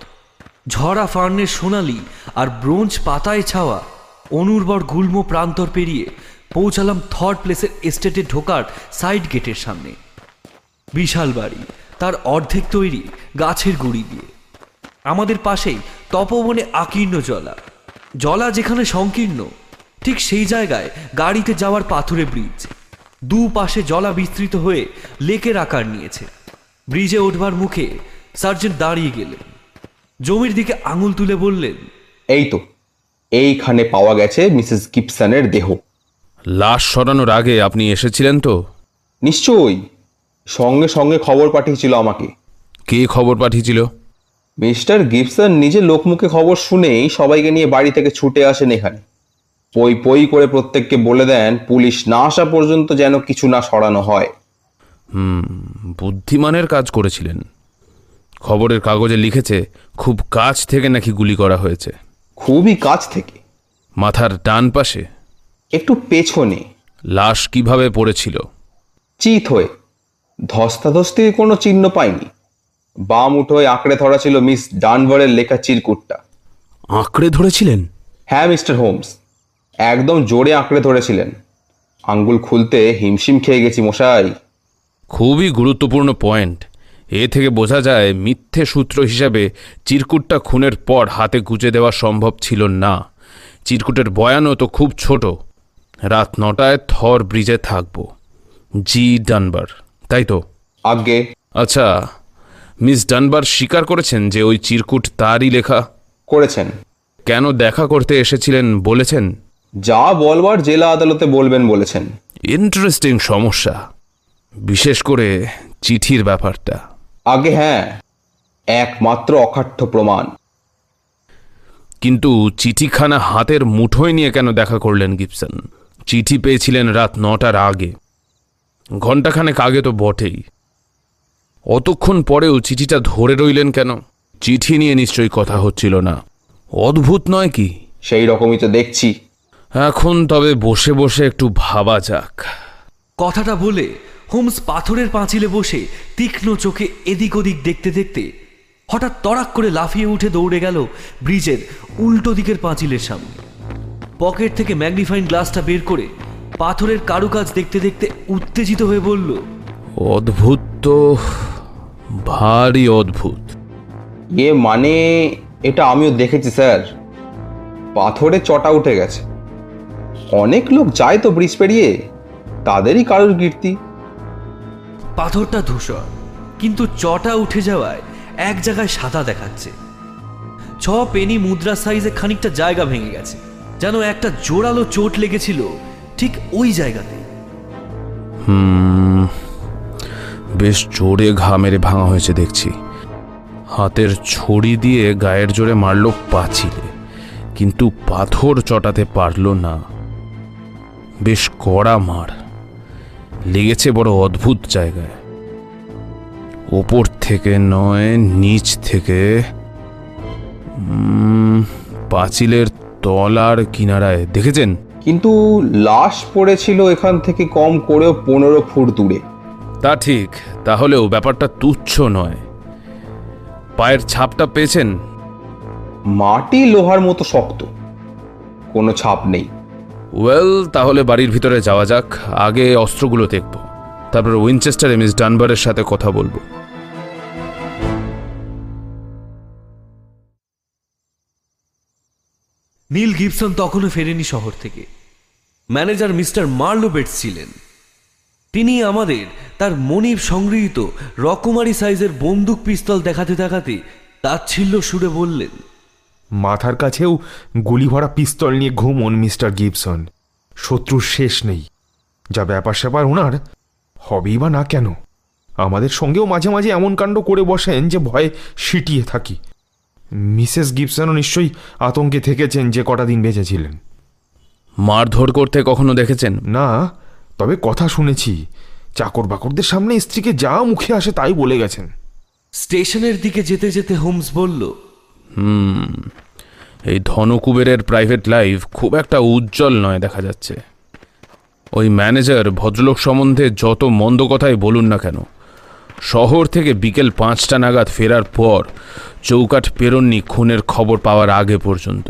ঝরা ফার্নের সোনালি আর ব্রোঞ্জ পাতায় ছাওয়া অনুর্বর গুল্ম প্রান্তর পেরিয়ে পৌঁছালাম থার্ড প্লেসের এস্টেটে ঢোকার সাইড গেটের সামনে। বিশাল বাড়ি, তার অর্ধেক তৈরি গাছের গুড়ি দিয়ে। আমাদের পাশেই তপবনে আকীর্ণ জলা। জলা যেখানে সংকীর্ণ, ঠিক সেই জায়গায় গাড়িতে যাওয়ার পাথুরে ব্রিজ। দু পাশে জলা বিস্তৃত হয়ে লেকের আকার নিয়েছে। ব্রিজে ওঠবার মুখে সার্জেন্ট দাঁড়িয়ে গেলেন। জমির দিকে আঙুল তুলে বললেন এই তো এইখানে পাওয়া গেছে মিসেস গিপসনের দেহ। লাশ সরানোর আগে আপনি এসেছিলেন তো? নিশ্চয়ই সঙ্গে সঙ্গে খবর পাঠিয়েছিল আমাকে। কে খবর পাঠিয়েছিল? মিস্টার গিবসন নিজে লোকমুখে খবর শুনেই সবাইকে নিয়ে বাড়ি থেকে ছুটে আসেন এখানে। পই পই করে প্রত্যেককে বলে দেন পুলিশ না আসা পর্যন্ত যেন কিছু না সরানো হয়। বুদ্ধিমানের কাজ করেছিলেন। খবরের কাগজে লিখেছে খুব কাছ থেকে নাকি গুলি করা হয়েছে। খুবই কাছ থেকে। মাথার ডান পাশে। একটু পেছনে। লাশ কীভাবে পড়েছিল? চিত হয়ে। ধস্তাধস্তির কোনো চিহ্ন পাইনি। বাম উঠোয় আঁকড়ে ধরা ছিল মিস ডানভারের লেখা চিরকুটটা। আঁকড়ে ধরেছিলেন? হ্যাঁ মিস্টার হোমস। একদম জোরে আঁকড়ে ধরেছিলেন। আঙ্গুল খুলতে হিমশিম খেয়ে গেছি মশাই। খুবই গুরুত্বপূর্ণ পয়েন্ট। এ থেকে বোঝা যায় মিথ্যে সূত্র হিসাবে চিরকুটটা খুনের পর হাতে গুজে দেওয়া সম্ভব ছিল না। চিরকুটের বয়ানও তো খুব ছোট। রাত নটায় থর ব্রিজে থাকব। জি ডানবার তাই তো? আগে। আচ্ছা মিস ডানবার স্বীকার করেছেন যে ওই চিরকুট তারই লেখা? করেছেন। কেন দেখা করতে এসেছিলেন বলেছেন? যা বলবার জেলা আদালতে বলবেন বলেছেন। ইন্টারেস্টিং সমস্যা। বিশেষ করে চিঠির ব্যাপারটা। আগে হ্যাঁ একমাত্র অকাঠ্য প্রমাণ। কিন্তু চিঠিখানা হাতের মুঠোয় নিয়ে কেন দেখা করলেন গিবসন? চিঠি পেয়েছিলেন রাত নটার আগে। ঘণ্টাখানেক আগে তো বটেই। অতক্ষণ পরেও চিঠিটা ধরে রইলেন কেন? চিঠি নিয়ে নিশ্চয়ই কথা হচ্ছিল না। অদ্ভুত নয় কি? সেই রকমই তো দেখছি। এখন তবে বসে বসে একটু ভাবা যাক। কথাটা বলে হোমস পাথরের পাঁচিলে বসে তীক্ষ্ণ চোখে এদিক ওদিক দেখতে দেখতে হঠাৎ তড়াক করে লাফিয়ে উঠে দৌড়ে গেল ব্রিজের উল্টো দিকের পাঁচিলের সামনে। পকেট থেকে ম্যাগনিফাইং গ্লাসটা বের করে পাথরের কারুকাজ দেখতে দেখতে উত্তেজিত হয়ে বলল অদ্ভুত তো ভারী অদ্ভুত। এ মানে এটা আমিও দেখেছি স্যার। পাথরে চটা উঠে গেছে। অনেক লোক যায় তো ব্রিজ পেরিয়ে তাদেরই কারুর কীর্তি। পাথরটা ধূসর, কিন্তু চটা উঠে যাওয়ায় এক জায়গায় সাদা দেখাচ্ছে। ছ পেনি মুদ্রা সাইজে খানিকটা জায়গা ভেঙে গেছে, যেন একটা জোরালো চোট লেগেছিল ঠিক ওই জায়গাতে। হুম, বেশ জোরে ঘা মেরে ভাঙা হয়েছে দেখছি। হাতের ছড়ি দিয়ে গায়ের জোরে মারল পাছিলে কিন্তু পাথর চটাতে পারল না। বেশ কড়া মার। লেগেছে বড় অদ্ভুত জায়গায়। ওপর থেকে নয় নিচ থেকে পাঁচিলের তলার কিনারায় দেখেছেন? কিন্তু লাশ পড়েছিল এখান থেকে কম করেও পনেরো ফুট দূরে। তা ঠিক তাহলেও ব্যাপারটা তুচ্ছ নয়। পায়ের ছাপটা পেয়েছেন? মাটি লোহার মতো শক্ত। কোনো ছাপ নেই। ওয়েল তাহলে বাড়ির ভিতরে যাওয়া যাক। আগে অস্ত্রগুলো দেখব। তারপর উইনচেস্টারে মিস ডানবারের সাথে কথা বলব। নীল গিবসন তখনও ফেরেনি শহর থেকে। ম্যানেজার মিস্টার মার্লোবেটস ছিলেন। তিনি আমাদের তার মনির সংগৃহীত রকমারি সাইজের বন্দুক পিস্তল দেখাতে দেখাতে তাচ্ছিল্য সুরে বললেন মাথার কাছেও গুলি ভরা পিস্তল নিয়ে ঘুমন মিস্টার গিবসন। শত্রুর শেষ নেই। যা ব্যাপার স্যাপার ওনার হবেই বা না কেন? আমাদের সঙ্গেও মাঝে মাঝে এমন কাণ্ড করে বসেন যে ভয়ে সিটিয়ে থাকি। মিসেস গিবসনও নিশ্চয়ই আতঙ্কে থেকেছেন যে কটা দিন বেঁচেছিলেন। মারধর করতে কখনো দেখেছেন? না তবে কথা শুনেছি। চাকর বাকরদের সামনে স্ত্রীকে যা মুখে আসে তাই বলে গেছেন। স্টেশনের দিকে যেতে যেতে হোমস বলল এই ধনকুবেরের প্রাইভেট লাইফ খুব একটা উজ্জ্বল নয় দেখা যাচ্ছে। ওই ম্যানেজার ভদ্রলোক সম্বন্ধে যত মন্দ কথাই বলুন না কেন, শহর থেকে বিকেল পাঁচটা নাগাদ ফেরার পর চৌকাঠ পেরননি খুনের খবর পাওয়ার আগে পর্যন্ত।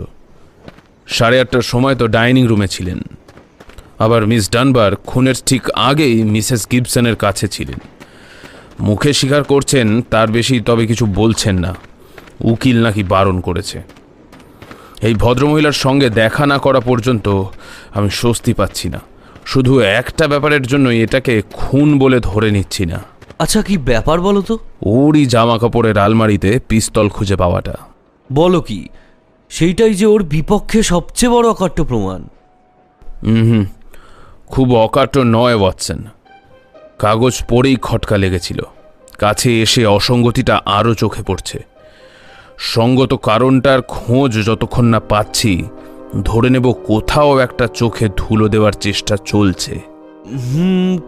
সাড়ে আটটার সময় তো ডাইনিং রুমে ছিলেন। আবার মিস ডানবার খুনের ঠিক আগেই মিসেস গিবসনের কাছে ছিলেন। মুখে স্বীকার করছেন, তার বেশি তবে কিছু বলছেন না। উকিল নাকি বারণ করেছে। এই ভদ্রমহিলার সঙ্গে দেখা না করা পর্যন্ত আমি স্বস্তি পাচ্ছি না। শুধু একটা ব্যাপারের জন্য এটাকে খুন বলে ধরে নিচ্ছি না। আচ্ছা কি ব্যাপার বলো তো? ওরই জামা কাপড়ের আলমারিতে পিস্তল খুঁজে পাওয়াটা। বলো কি সেইটাই যে ওর বিপক্ষে সবচেয়ে বড় অকাট্য প্রমাণ। হুম খুব অকাট্য নয় ওয়াটসন। কাগজ পড়েই খটকা লেগেছিল। কাছে এসে অসঙ্গতিটা আরও চোখে পড়ছে। সঙ্গত কারণটার খোঁজ যতক্ষণ না পাচ্ছি ধরে নেব কোথাও একটা চোখে ধুলো দেওয়ার চেষ্টা চলছে। হুম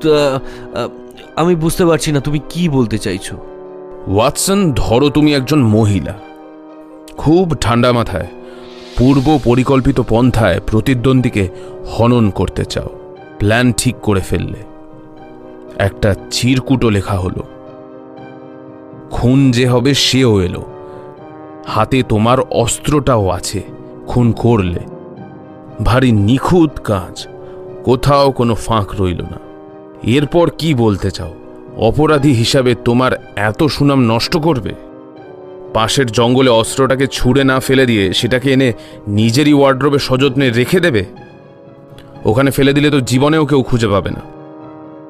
আমি বুঝতে পারছি না তুমি কি বলতে চাইছো? ওয়াটসন ধরো তুমি একজন মহিলা। খুব ঠান্ডা মাথায় পূর্ব পরিকল্পিত পন্থায় প্রতিদ্বন্দ্বীকে হনন করতে চাও। প্ল্যান ঠিক করে ফেললে। একটা চিরকুটো লেখা হলো। খুন যে হবে সেও এলো। হাতে তোমার অস্ত্রটাও আছে, খুন করলে। ভারী নিখুঁত কাজ, কোথাও কোনো ফাঁক রইল না। এরপর কি বলতে চাও? অপরাধী হিসাবে তোমার এত সুনাম নষ্ট করবে? পাশের জঙ্গলে অস্ত্রটাকে ছুঁড়ে না ফেলে দিয়ে সেটাকে এনে নিজেরই ওয়ার্ড্রোবে সযত্নে রেখে দেবে? ওখানে ফেলে দিলে তো জীবনেও কেউ খুঁজে পাবে না।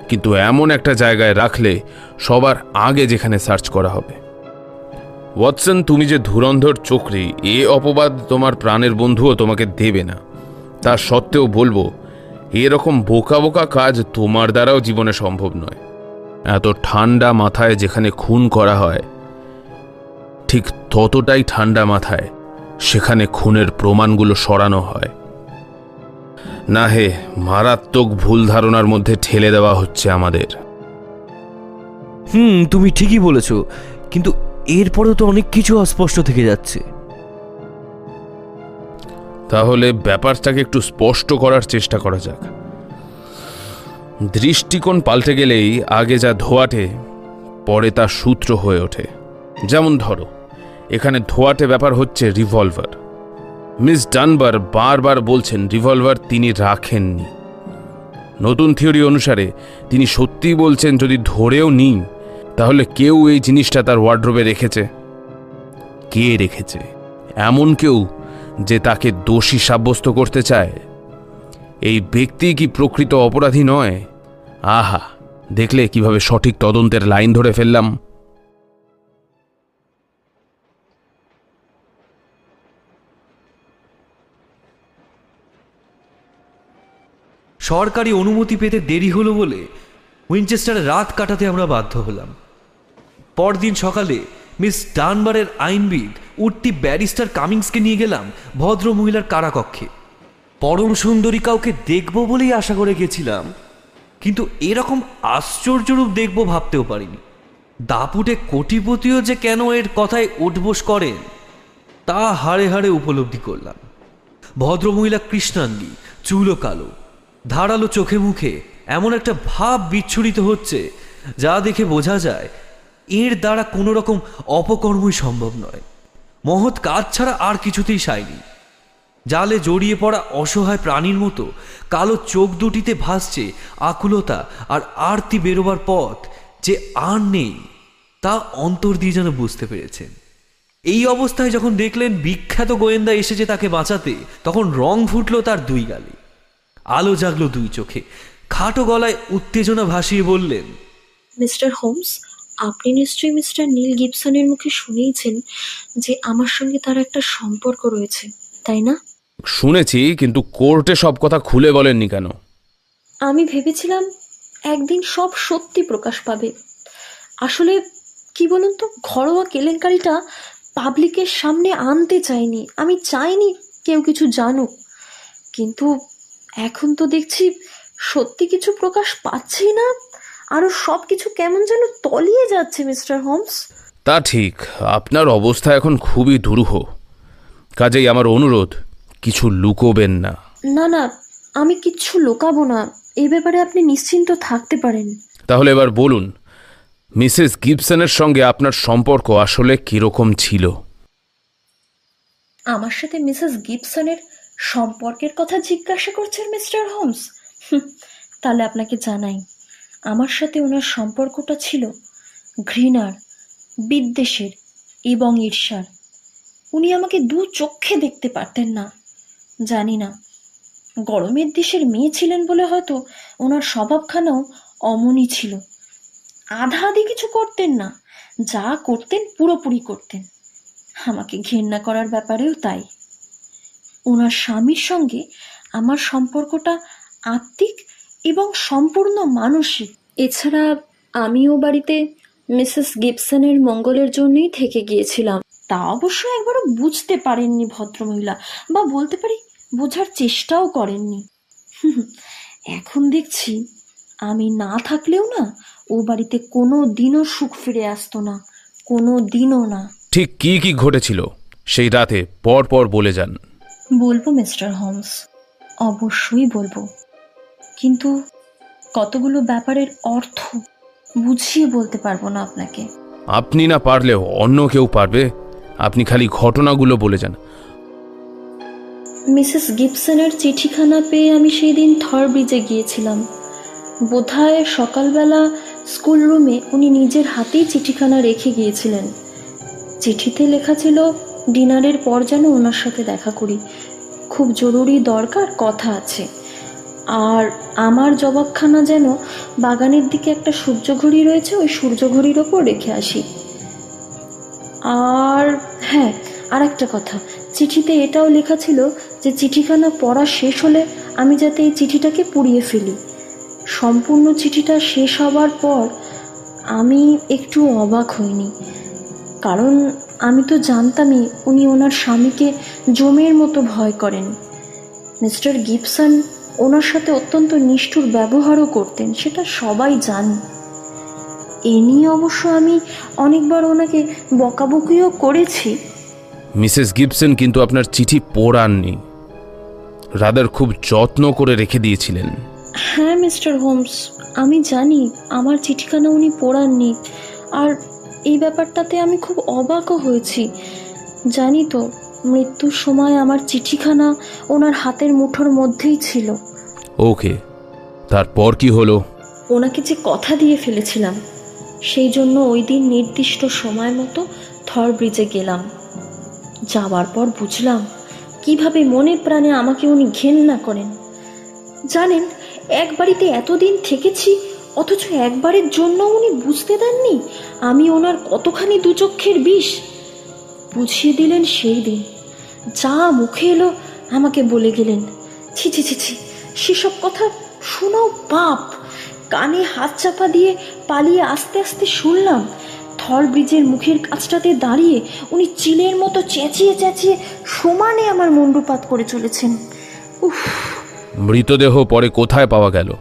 কিন্তু এমন একটা জায়গায় রাখলে সবার আগে যেখানে সার্চ করা হবে। ওয়াটসন, তুমি যে ধুরন্ধর চোকরি এ অপবাদ তোমার প্রাণের বন্ধুও তোমাকে দেবে না। তা সত্ত্বেও বলব, এরকম বোকা বোকা কাজ তোমার দ্বারাও জীবনে সম্ভব নয়। এত ঠান্ডা মাথায় যেখানে খুন করা হয়, ঠিক ততটাই ঠান্ডা মাথায় সেখানে খুনের প্রমাণগুলো সরানো হয়। না হে, মারাত্মক ভুল ধারণার মধ্যে ঠেলে দেওয়া হচ্ছে আমাদের। হুম, তুমি ঠিকই বলেছ, কিন্তু এরপরেও তো অনেক কিছু অস্পষ্ট থেকে যাচ্ছে। তাহলে ব্যাপারটাকে একটু স্পষ্ট করার চেষ্টা করা যাক। দৃষ্টিকোণ পাল্টে গেলেই আগে যা ধোয়াটে, পরে তা সূত্র হয়ে ওঠে। যেমন ধরো, এখানে ধোয়াটে ব্যাপার হচ্ছে রিভলভার। মিস ডানবার বারবার বলছেন রিভলভার তিনি রাখেননি। নতুন থিওরি অনুসারে তিনি সত্যিই বলছেন যদি ধরেও নিই তাহলে কেউ এই জিনিসটা তার ওয়ার্ড্রোবে রেখেছে? কে রেখেছে? এমন কেউ যে তাকে দোষী সাব্যস্ত করতে চায়? এই ব্যক্তি কি প্রকৃত অপরাধী নয়? আহা, দেখলে কীভাবে সঠিক তদন্তের লাইন ধরে ফেললাম। সরকারি অনুমতি পেতে দেরি হলো বলে উইনচেস্টারে রাত কাটাতে আমরা বাধ্য হলাম। পরদিন সকালে মিস ডানবারের আইনবিদ উঠতি ব্যারিস্টার কামিংসকে নিয়ে গেলাম ভদ্র মহিলার কারাকক্ষে। পরম সুন্দরী কাউকে দেখব বলেই আশা করে গেছিলাম, কিন্তু এরকম আশ্চর্যরূপ দেখব ভাবতেও পারিনি। দাপুটে কোটিপতিও যে কেন এর কথায় উঠবোস করেন, তা হাড়ে হাড়ে উপলব্ধি করলাম। ভদ্রমহিলা কৃষ্ণাঙ্গী চুলো কালো, ধারালো চোখে মুখে এমন একটা ভাব বিচ্ছুরিত হচ্ছে যা দেখে বোঝা যায় এর দ্বারা কোনো রকম অপকর্মই সম্ভব নয়। মহৎ কাজ ছাড়া আর কিছুতেই সায়নি জালে জড়িয়ে পড়া অসহায় প্রাণীর মতো কালো চোখ দুটিতে ভাসছে আকুলতা আর আরতি বেরোবার পথ যে আর নেই, তা অন্তর দিয়ে যেন বুঝতে পেরেছেন। এই অবস্থায় যখন দেখলেন বিখ্যাত গোয়েন্দা এসেছে তাকে বাঁচাতে, তখন রং ফুটলো তার দুই গালে। আলো জাগলো দুই চোখে। খাটো গলায় উত্তেজনা ভাসিয়ে বললেন, মিস্টার হোমস আপনি নিশ্চয়ই মিস্টার নীল গিবসনের মুখে শুনেইছেন যে আমার সঙ্গে তার একটা সম্পর্ক রয়েছে তাই না? শুনেছি কিন্তু কোর্টে সব কথা খুলে বলেননি কেন? আমি ভেবেছিলাম একদিন সব সত্যি প্রকাশ পাবে। আসলে কি বলুন তো ঘরোয়া কেলেঙ্কারিটা পাবলিকের সামনে আনতে চাইনি। আমি চাইনি কেউ কিছু জানুক। কিন্তু এখন তো দেখছি সত্যি কিছু প্রকাশ পাচ্ছেই না। আরও সব কিছু কেমন যেন তলিয়ে যাচ্ছে মিস্টার হোমস। তা ঠিক আপনার অবস্থা এখন খুবই দুরূহ। কাজেই আমার অনুরোধ কিছু লুকোবেন না। না না আমি কিচ্ছু লুকাবো না। এই ব্যাপারে আপনি নিশ্চিন্ত থাকতে পারেন। তাহলে এবার বলুন মিসেস গিবসনের সঙ্গে আপনার সম্পর্ক আসলে কীরকম ছিল? আমার সাথে মিসেস গিবসনের সম্পর্কের কথা জিজ্ঞাসা করছেন মিস্টার হোমস? তাহলে আপনাকে জানাই। আমার সাথে ওনার সম্পর্কটা ছিল ঘৃণার, বিদ্বেষের এবং ঈর্ষার। উনি আমাকে দু চক্ষে দেখতে পারতেন না, জানি না। গরমের দেশের মেয়ে ছিলেন বলে হয়তো ওনার স্বভাবখানাও অমনই ছিল। আধা আধি কিছু করতেন না, যা করতেন পুরোপুরি করতেন। আমাকে ঘেন্না করার ব্যাপারেও তাই। ওনার স্বামীর সঙ্গে আমার সম্পর্কটা আত্মিক এবং সম্পূর্ণ মানসিক এছাড়া আমিও বাড়িতে মিসেস গিবসনের মঙ্গলের জন্যই থেকে গিয়েছিলাম। তা অবশ্য একবারও বুঝতে পারেননি ভদ্রমহিলা বা বলতে পারি বোঝার চেষ্টাও করেননি। এখন দেখছি আমি না থাকলেও না ও বাড়িতে কোনো দিনও সুখ ফিরে আসতো না কোনো দিনও না। ঠিক কি কি ঘটেছিল সেই রাতে পর পর বলে যান। বলব মিস্টার হোমস অবশ্যই বলব। কিন্তু কতগুলো ব্যাপারের অর্থ বুঝিয়ে বলতে পারব না আপনাকে। আপনি না পারলেও অন্য কেউ পারবে আপনি খালি ঘটনাগুলো বলে যান। মিসেস গিবসনের চিঠিখানা পেয়ে আমি সেই দিন থর ব্রিজে গিয়েছিলাম। বোধহয় সকালবেলা স্কুল রুমে উনি নিজের হাতেই চিঠিখানা রেখে গিয়েছিলেন। চিঠিতে লেখা ছিল ডিনারের পর যেন ওনার সাথে দেখা করি। খুব জরুরি দরকার কথা আছে। আর আমার জবাবখানা যেন বাগানের দিকে একটা সূর্য ঘড়ি রয়েছে, ওই সূর্য ঘড়ির ওপর রেখে আসি। আর হ্যাঁ আর একটা কথা। চিঠিতে এটাও লেখা ছিল যে চিঠিখানা পড়া শেষ হলে আমি যাতে এই চিঠিটাকে পুড়িয়ে ফেলি। সম্পূর্ণ চিঠিটা শেষ হবার পর আমি একটু অবাক হইনি। কারণ আমি তো জানতামই উনি ওনার স্বামীকে জমের মতো ভয় করেন। মিস্টার গিবসন ওনার সাথে অত্যন্ত নিষ্ঠুর ব্যবহারও করতেন সেটা সবাই জানে। এ নিয়ে অবশ্য আমি অনেকবার ওনাকে বকাবকিও করেছি। মিসেস গিবসন কিন্তু আপনার চিঠি পড়াননি। রাদার খুব যত্ন করে রেখে দিয়েছিলেন। হ্যাঁ মিস্টার হোমস আমি জানি আমার চিঠিখানা উনি পড়াননি আর এই ব্যাপারটাতে আমি খুব অবাকও হয়েছি। জানি তো মৃত্যুর সময় আমার চিঠিখানা ওনার হাতের মুঠোর মধ্যেই ছিল। ওকে, তারপর কি হলো? ওনাকে যে কথা দিয়ে ফেলেছিলাম, সেই জন্য ওই দিন নির্দিষ্ট সময় মতো থর ব্রিজে গেলাম। যাওয়ার পর বুঝলাম, কীভাবে মনে প্রাণে আমাকে উনি ঘেন্না করেন। জানেন, এক বাড়িতে এতদিন থেকেছি, অথচ একবারের জন্য উনি বুঝতে দেননি আমি ওনার কতখানি দুচক্ষের বিষ। বুঝিয়ে দিলেন সেই দিন। যা মুখে এলো, আমাকে বলে গেলেন, ছি ছি ছি ছি। সেসব কথা শোনাও পাপ কানে হাত চাপা দিয়ে পালিয়ে আস্তে আস্তে শুনলাম থর ব্রিজের মুখের কাছটাতে দাঁড়িয়ে উনি চিলের মতো চেঁচিয়ে চেঁচিয়ে সমানে আমার মুন্ডুপাত করে চলেছেন। উফ। মৃতদেহ পরে কোথায় পাওয়া গেল?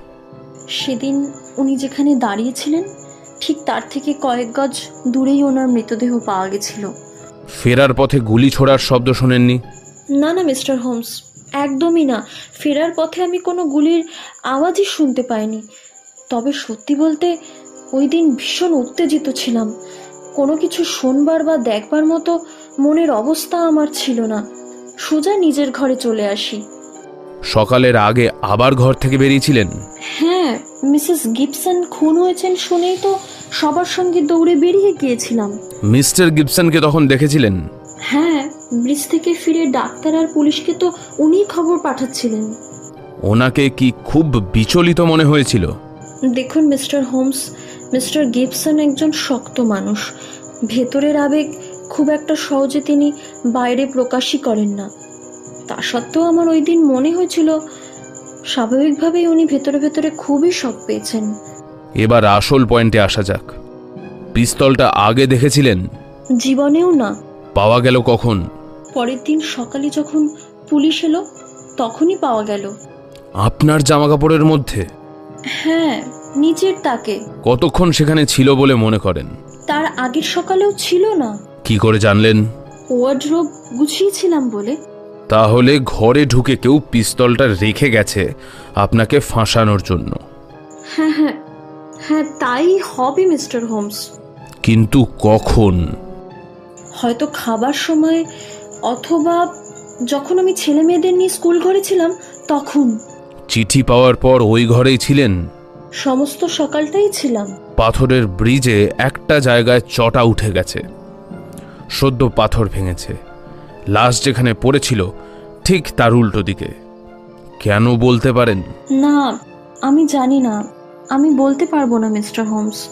সেদিন উনি যেখানে দাঁড়িয়েছিলেন ঠিক তার থেকে কয়েক গজ দূরেই ওনার মৃতদেহ পাওয়া গেছিল। ফেরার পথে গুলি ছোড়ার শব্দ শোনেননি? না না মিস্টার হোমস। একদমই না। ফেরার পথে আমি কোনো গুলির আওয়াজই শুনতে পাইনি। তবে সত্যি বলতে ওই দিন ভীষণ উত্তেজিত ছিলাম। কোনো কিছু শোনবার বা দেখবার মতো মনের অবস্থা আমার ছিল না। সোজা নিজের ঘরে চলে আসি। সকালের আগে আবার ঘর থেকে বেরিয়েছিলেন? হ্যাঁ মিসেস গিবসন খুন হয়েছেন শুনেই তো সবার সঙ্গে দৌড়ে বেরিয়ে গিয়েছিলাম। মিস্টার গিবসনকে তখন দেখেছিলেন? হ্যাঁ ব্রিজ থেকে ফিরে ডাক্তার আর পুলিশকে তো উনি খবর পাঠাচ্ছিলেন। ওনাকে কি খুব বিচলিত মনে হয়েছিল? দেখুন মিস্টার হোমস মিস্টার গিবসন একজন শক্ত মানুষ। ভেতরের আবেগ খুব একটা সহজে তিনি বাইরে প্রকাশই করেন না। তা সত্ত্বেও আমার ওই দিন মনে হয়েছিল স্বাভাবিকভাবেই উনি ভেতরে ভেতরে খুবই শখ পেয়েছেন। এবার আসল পয়েন্টে আসা যাক। পিস্তলটা আগে দেখেছিলেন? জীবনেও না। পাওয়া গেল কখন? পরের দিন সকালে যখন পুলিশ এলো তখনই পাওয়া গেল। আপনার জামা কাপড়ের মধ্যে? হ্যাঁ নিচের তাকে। কতক্ষণ সেখানে ছিল বলে মনে করেন? তার আগের সকালেও ছিল না। কি করে জানলেন? ওয়ার্ড্রোব গুছিয়েছিলাম বলে। তাহলে ঘরে ঢুকে কেউ পিস্তলটা রেখে গেছে আপনাকে ফাঁসানোর জন্য। হ্যাঁ হ্যাঁ হ্যাঁ তাই হবে মিস্টার হোমস। কিন্তু কখন? হয়তো খাবার সময় অথবা যখন আমি ছেলে মেয়েদের নিয়ে স্কুল ঘরে ছিলাম তখন। চিঠি পাওয়ার পর ওই ঘরেই ছিলেন। সমস্ত সকালটাই ছিলাম। পাথরের ব্রিজে একটা জায়গায় চটা উঠে গেছে। সদ্য পাথর ভেঙেছে। লাশ যেখানে পড়েছিল ঠিক তার উল্টো দিকে। কেন বলতে পারেন? না আমি জানি না। আমি বলতে পারব না মিস্টার হোমস।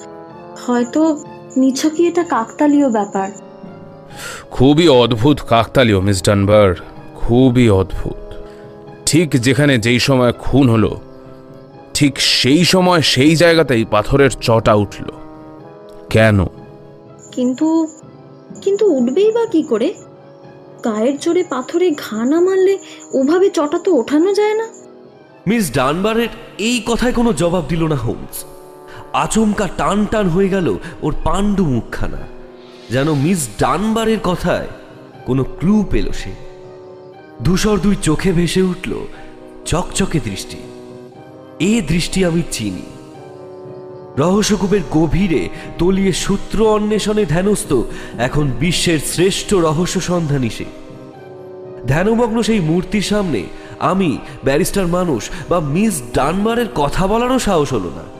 হয়তো নিছকই এটা কাকতালীয় ব্যাপার। খুবই অদ্ভুত কাকতালীয় মিস ডানবার। খুবই অদ্ভুত। ঠিক যেখানে যেই সময় খুন হলো ঠিক সেই সময় সেই জায়গাতেই পাথরের চটা উঠল। কেন? কিন্তু কিন্তু উঠবেই বা কি করে? গায়ের জোরে পাথরে ঘা না মারলে ওভাবে চটা তো ওঠানো যায় না। মিস ডানবারের এই কথায় কোনো জবাব দিল না হোমস। আচমকা টান টান হয়ে গেল ওর পাণ্ডু মুখখানা। যেন মিস ডানবারের কথায় কোনো ক্লু পেল সে। ধূসর দুই চোখে ভেসে উঠল চকচকে দৃষ্টি। এ দৃষ্টি আমি চিনি। রহস্যকূপের গভীরে তলিয়ে সূত্র অন্বেষণে ধ্যানস্থ এখন বিশ্বের শ্রেষ্ঠ রহস্য সন্ধানী সে। ধ্যানমগ্ন সেই মূর্তির সামনে আমি ব্যারিস্টার মানুষ বা মিস ডানবারের কথা বলারও সাহস হলো না।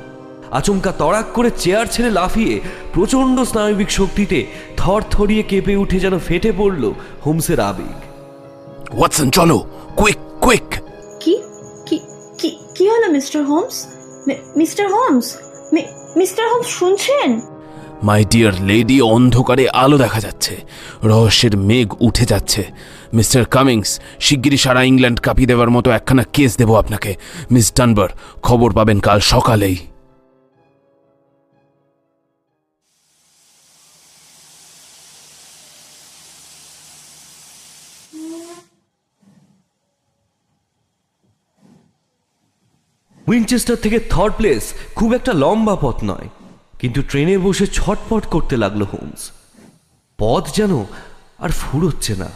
আচমকা তড়াক করে চেয়ার ছেড়ে লাফিয়ে প্রচণ্ড স্নায়বিক শক্তিতে থর থরিয়ে কেঁপে উঠে যেন ফেটে পড়ল হোমসের আবেগ। ওয়াটসন চলো কুইক কুইক। কি? কি কি কি হলো mister Holmes? Mister Holmes? Me- mister Holmes শুনছেন? মাই ডিয়ার লেডি অন্ধকারে আলো দেখা যাচ্ছে। রহস্যের মেঘ উঠে যাচ্ছে। মিস্টার কামিংস শিগগিরই সারা ইংল্যান্ড কাঁপিয়ে দেওয়ার মতো একখানা কেস দেবো আপনাকে। মিস ডানবার খবর পাবেন কাল সকালেই। উইনচেস্টার থেকে থার্ড প্লেস খুব একটা লম্বা পথ নয় কিন্তু ট্রেনে বসে ছটপট করতে লাগল হোমস পথ যেন আর ফুরোচ্ছে না।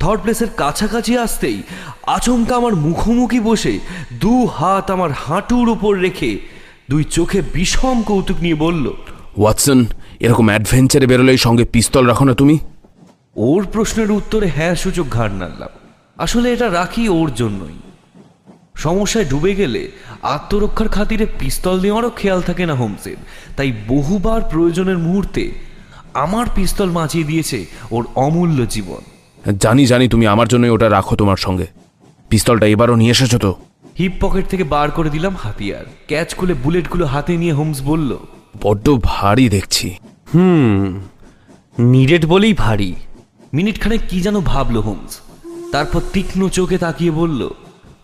থার্ড প্লেসের কাছাকাছি আসতেই আচমকা আমার মুখোমুখি বসে দু হাত আমার হাঁটুর উপর রেখে দুই চোখে বিষম কৌতুক নিয়ে বলল ওয়াটসন এরকম অ্যাডভেঞ্চারে বেরোলেই সঙ্গে পিস্তল রাখো না তুমি। ওর প্রশ্নের উত্তরে হ্যাঁ সূচক ঘাড় নাড়লাম। আসলে এটা রাখি ওর জন্যই। সমস্যায় ডুবে গেলে আত্মরক্ষার খাতিরে পিস্তল নেওয়ারও খেয়াল থাকে না হোমসের। তাই বহুবার প্রয়োজনের মুহূর্তে আমার পিস্তল বাঁচিয়ে দিয়েছে ওর অমূল্য জীবন। জানি জানি তুমি আমার জন্য ওটা রাখো তোমার সঙ্গে। পিস্তলটা এবারও নিয়ে এসেছ তো? হিপ পকেট থেকে বার করে দিলাম হাতিয়ার। ক্যাচ খুলে বুলেটগুলো হাতে নিয়ে হোমস বলল বড্ড ভারী দেখছি। হুম নিরেট বলেই ভারী। মিনিটখানে কি যেন ভাবলো হোমস। তারপর তীক্ষ্ণ চোখে তাকিয়ে বলল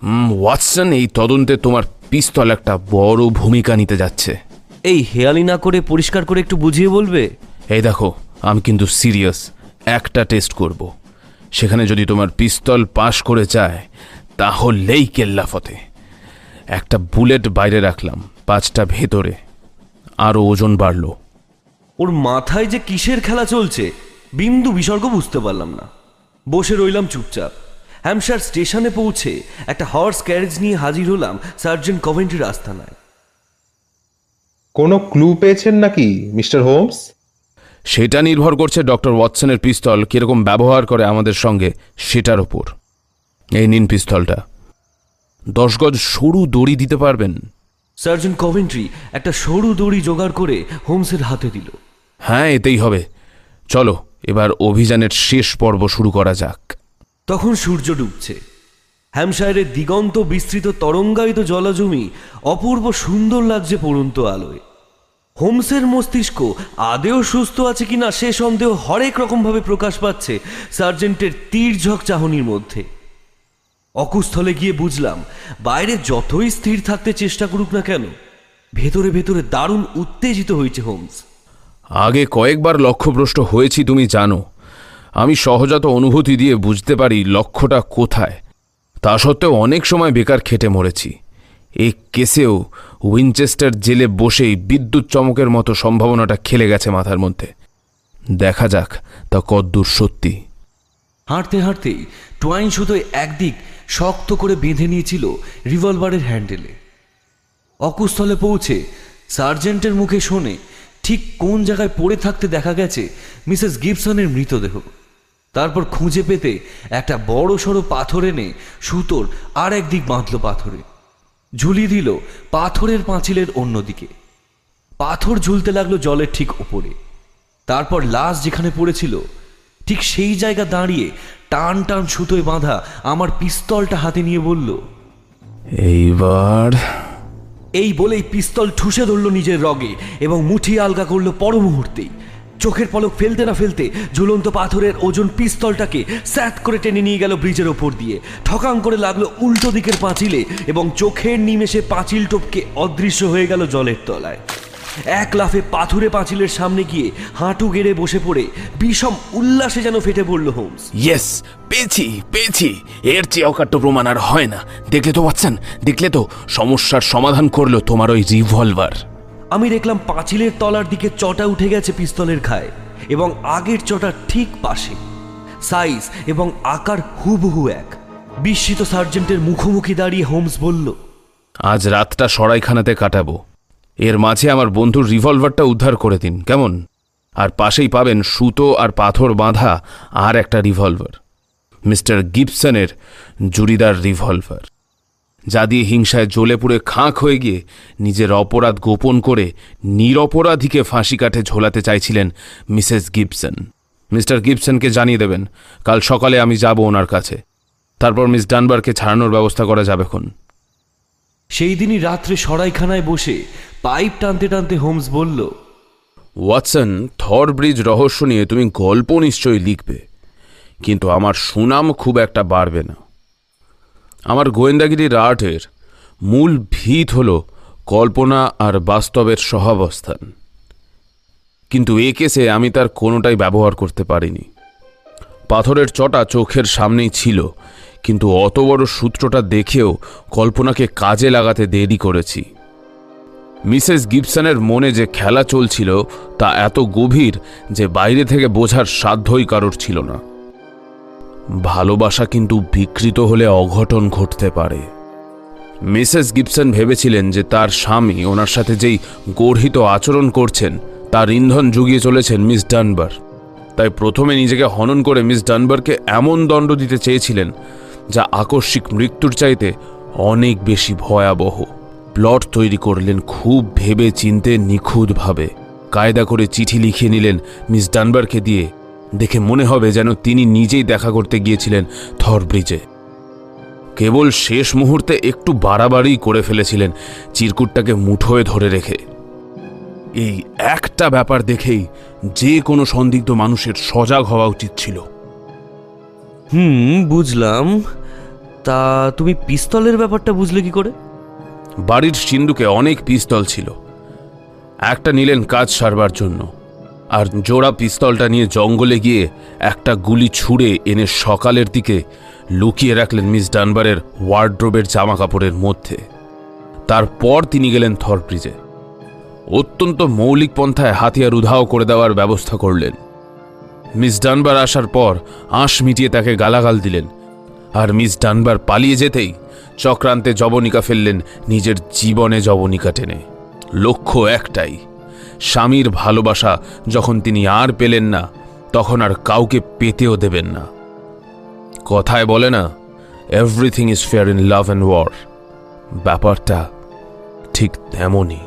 ওয়াটসন এই তদন্তে তোমার পিস্তল একটা বড় ভূমিকা নিতে যাচ্ছে। এই হেয়ালি না করে পরিষ্কার করে একটু বুঝিয়ে বলবে? এই দেখো আমি কিন্তু সিরিয়াস একটা টেস্ট করব। সেখানে যদি তোমার পিস্তল পাশ করে যায় তাহলেই কেল্লা ফতে। একটা বুলেট বাইরে রাখলাম পাঁচটা ভেতরে। আরও ওজন বাড়ল। ওর মাথায় যে কিসের খেলা চলছে বিন্দু বিসর্গ বুঝতে পারলাম না। বসে রইলাম চুপচাপ। হ্যামশার স্টেশনে পৌঁছে একটা হর্স ক্যারেজ নিয়ে হাজির হলাম সার্জেন্ট কভেন্ট্রির আস্থানায় কোনো ক্লু পেয়েছেন নাকি মিস্টার হোমস? সেটা নির্ভর করছে ডক্টর ওয়াটসনের পিস্তল কীরকম ব্যবহার করে আমাদের সঙ্গে সেটার ওপর এই নিন পিস্তলটা। দশ গজ সরু দড়ি দিতে পারবেন? সার্জন কভেন্ট্রি একটা সরু দড়ি জোগাড় করে হোমসের হাতে দিল। হ্যাঁ এতেই হবে। চলো এবার অভিযানের শেষ পর্ব শুরু করা যাক। তখন সূর্য ডুবছে। হ্যামশায়ারের দিগন্ত বিস্তৃত তরঙ্গায়িত জলজমি অপূর্ব সুন্দর লাগছে পড়ন্ত আলোয়। হোমসের মস্তিষ্ক আদেও সুস্থ আছে কিনা সে সন্দেহ হরেক রকমভাবে প্রকাশ পাচ্ছে সার্জেন্টের তীর্ঝক চাহনির মধ্যে। অকুস্থলে গিয়ে বুঝলাম, বাইরে যতই স্থির থাকতে চেষ্টা করুক না কেন, ভেতরে ভেতরে দারুণ উত্তেজিত হয়েছে হোমস। আগে কয়েকবার লক্ষ্যভ্রষ্ট হয়েছি, তুমি জানো। আমি সহজাত অনুভূতি দিয়ে বুঝতে পারি লক্ষ্যটা কোথায়। তা সত্ত্বেও অনেক সময় বেকার খেটে মরেছি। এই কেসেও উইনচেস্টার জেলে বসেই বিদ্যুৎ চমকের মতো সম্ভাবনাটা খেলে গেছে মাথার মধ্যে। দেখা যাক তা কদ্দূর সত্যি। হাঁটতে হাঁটতেই টোয়াইন সুতোয় একদিক শক্ত করে বেঁধে নিয়েছিল রিভলভারের হ্যান্ডেলে। অকুস্থলে পৌঁছে সার্জেন্টের মুখে শোনে ঠিক কোন জায়গায় পড়ে থাকতে দেখা গেছে মিসেস গিবসনের মৃতদেহ। তারপর খুঁজে পেতে একটা বড় সড়ো পাথর এনে সুতোর আর একদিক বাঁধল পাথরে। ঝুলিয়ে দিল পাথরের পাঁচিলের অন্যদিকে। পাথর ঝুলতে লাগল জলের ঠিক ওপরে তারপর লাশ যেখানে পড়েছিল ঠিক সেই জায়গা দাঁড়িয়ে টান টান সুতোয় বাঁধা আমার পিস্তলটা হাতে নিয়ে বলল এইবার? এই বলেই পিস্তল ঠুসে ধরল নিজের রগে এবং মুঠি আলগা করল পর মুহূর্তেই চোখের পলক ফেলতে না ফেলতে ঝুলন্ত পাথরের ওজন পিস্তলটাকে স্যাত করে টেনে নিয়ে গেল ব্রিজের ওপর দিয়ে। ঠকাং করে লাগল উল্টো দিকের পাঁচিলে এবং চোখের নিমেষে পাঁচিল টপকে অদৃশ্য হয়ে গেল জলের তলায়। এক লাফে পাথুরে পাঁচিলের সামনে গিয়ে হাঁটু গেড়ে বসে পড়ে বিষম উল্লাসে যেন ফেটে পড়ল হোমস। ইয়েস, পেয়েছি পেয়েছি। এর চেয়ে অকাট্য প্রমাণ আর হয় না। দেখলে তো পাচ্ছেন দেখলে তো সমস্যার সমাধান করল তোমার ওই রিভলভার। আমি দেখলাম পাঁচিলের তলার দিকে চটা উঠে গেছে পিস্তলের খায় এবং আগের চটার ঠিক পাশে। সাইজ এবং আকার হুবহু এক। বিস্মিত সার্জেন্টের মুখোমুখি দাঁড়িয়ে হোমস বলল, আজ রাতটা সরাইখানাতে কাটাবো। এর মাঝে আমার বন্ধুর রিভলভারটা উদ্ধার করে দিন, কেমন? আর পাশেই পাবেন সুতো আর পাথর বাঁধা আর একটা রিভলভার। মিস্টার গিবসনের জুরিদার রিভলভার। যা দিয়ে হিংসায় জ্বলে পুড়ে খাঁক হয়ে গিয়ে নিজের অপরাধ গোপন করে নিরপরাধীকে ফাঁসি কাঠে ঝোলাতে চাইছিলেন মিসেস গিবসন। মিস্টার গিবসনকে জানিয়ে দেবেন কাল সকালে আমি যাব ওনার কাছে। তারপর মিস ডানবারকে ছাড়ানোর ব্যবস্থা করা যাবেক্ষণ সেই দিনই রাত্রে সরাইখানায় বসে পাইপ টানতে টানতে হোমস বলল ওয়াটসন থর ব্রিজ রহস্য নিয়ে তুমি গল্প নিশ্চয়ই লিখবে কিন্তু আমার সুনাম খুব একটা বাড়বে না। আমার গোয়েন্দাগিরি আর্টের মূল ভিত হল কল্পনা আর বাস্তবের সহাবস্থান কিন্তু এ কেসে আমি তার কোনোটাই ব্যবহার করতে পারিনি। পাথরের চটা চোখের সামনেই ছিল, কিন্তু অত বড় সূত্রটা দেখেও কল্পনাকে কাজে লাগাতে দেরি করেছি। মিসেস গিবসনের মনে যে খেলা চলছিল তা এত গভীর যে বাইরে থেকে বোঝার সাধ্যই কারোর ছিল না। ভালোবাসা কিন্তু বিকৃত হলে অঘটন ঘটতে পারে। মিসেস গিবসন ভেবেছিলেন যে তার স্বামী ওনার সাথে যেই গর্হিত আচরণ করছেন, তার ইন্ধন জুগিয়ে চলেছেন মিস ডানবার। তাই প্রথমে নিজেকে হনন করে মিস ডানবারকে এমন দণ্ড দিতে চেয়েছিলেন, যা আকস্মিক মৃত্যুর চাইতে অনেক বেশি ভয়াবহ। প্লট তৈরি করলেন খুব ভেবে চিনতে নিখুঁতভাবে। কায়দা করে চিঠি লিখিয়ে নিলেন মিস ডানবারকে দিয়ে দেখে মনে হবে যেন তিনি নিজেই দেখা করতে গিয়েছিলেন থর ব্রিজে। কেবল শেষ মুহূর্তে একটু বাড়াবাড়ি করে ফেলেছিলেন চিরকুটটাকে মুঠোয় ধরে রেখে। এই একটা ব্যাপার দেখেই যে কোনো সন্দিগ্ধ মানুষের সজাগ হওয়া উচিত ছিল। হুম বুঝলাম। তা তুমি পিস্তলের ব্যাপারটা বুঝলে কি করে? বাড়ির সিন্ধুকে অনেক পিস্তল ছিল। একটা নিলেন কাজ সারবার জন্য। আর জোড়া পিস্তলটা নিয়ে জঙ্গলে গিয়ে একটা গুলি ছুঁড়ে এনে সকালের দিকে লুকিয়ে রাখলেন মিস ডানবারের ওয়ার্ড্রোবের জামা কাপড়ের মধ্যে। তারপর তিনি গেলেন থরব্রিজে অত্যন্ত মৌলিক পন্থায় হাতিয়ার উধাও করে দেওয়ার ব্যবস্থা করলেন। মিস ডানবার আসার পর আঁশ মিটিয়ে তাকে গালাগাল দিলেন। আর মিস ডানবার পালিয়ে যেতেই চক্রান্তে জবনিকা ফেললেন নিজের জীবনে জবনিকা টেনে। লক্ষ্য একটাই স্বামীর ভালোবাসা যখন তিনি আর পেলেন না, তখন আর কাউকে পেতেও দেবেন না। কথায় বলে না everything is fair in love and war ব্যাপারটা ঠিক তেমনই।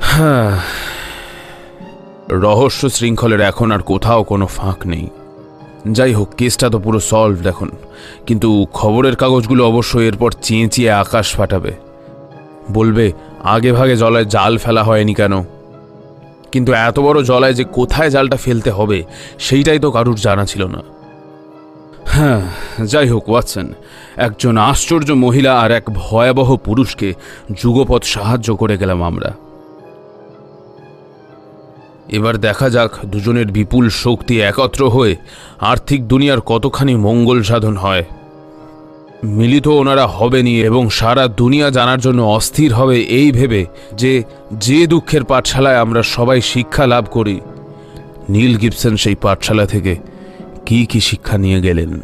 হ্যাঁ [SIGHS] রহস্য শৃঙ্খলের এখন আর কোথাও কোনো ফাঁক নেই। যাই হোক, কেসটা তো পুরো সলভড এখন কিন্তু খবরের কাগজগুলো অবশ্যই এরপর চেঁচিয়ে আকাশ ফাটাবে। বলবে আগে ভাগে জলায় জাল ফেলা হয়নি কেন? কিন্তু এত বড় জলায় যে কোথায় জালটা ফেলতে হবে, সেইটাই তো কারুর জানা ছিল না। হ্যাঁ যাই হোক, ওয়াটসন, একজন আশ্চর্য মহিলা আর এক ভয়াবহ পুরুষকে যুগপথ সাহায্য করে গেলাম আমরা। এবার দেখা যাক দুজনের বিপুল শক্তি একত্র হয়ে আর্থিক দুনিয়ার কতখানি মঙ্গল সাধন হয়। মিলিত ওনারা হবেনি এবং সারা দুনিয়া জানার জন্য অস্থির হবে এই ভেবে যে যে দুঃখের পাঠশালায় আমরা সবাই শিক্ষা লাভ করি। নীল গিবসন সেই পাঠশালা থেকে কি কি শিক্ষা নিয়ে গেলেন?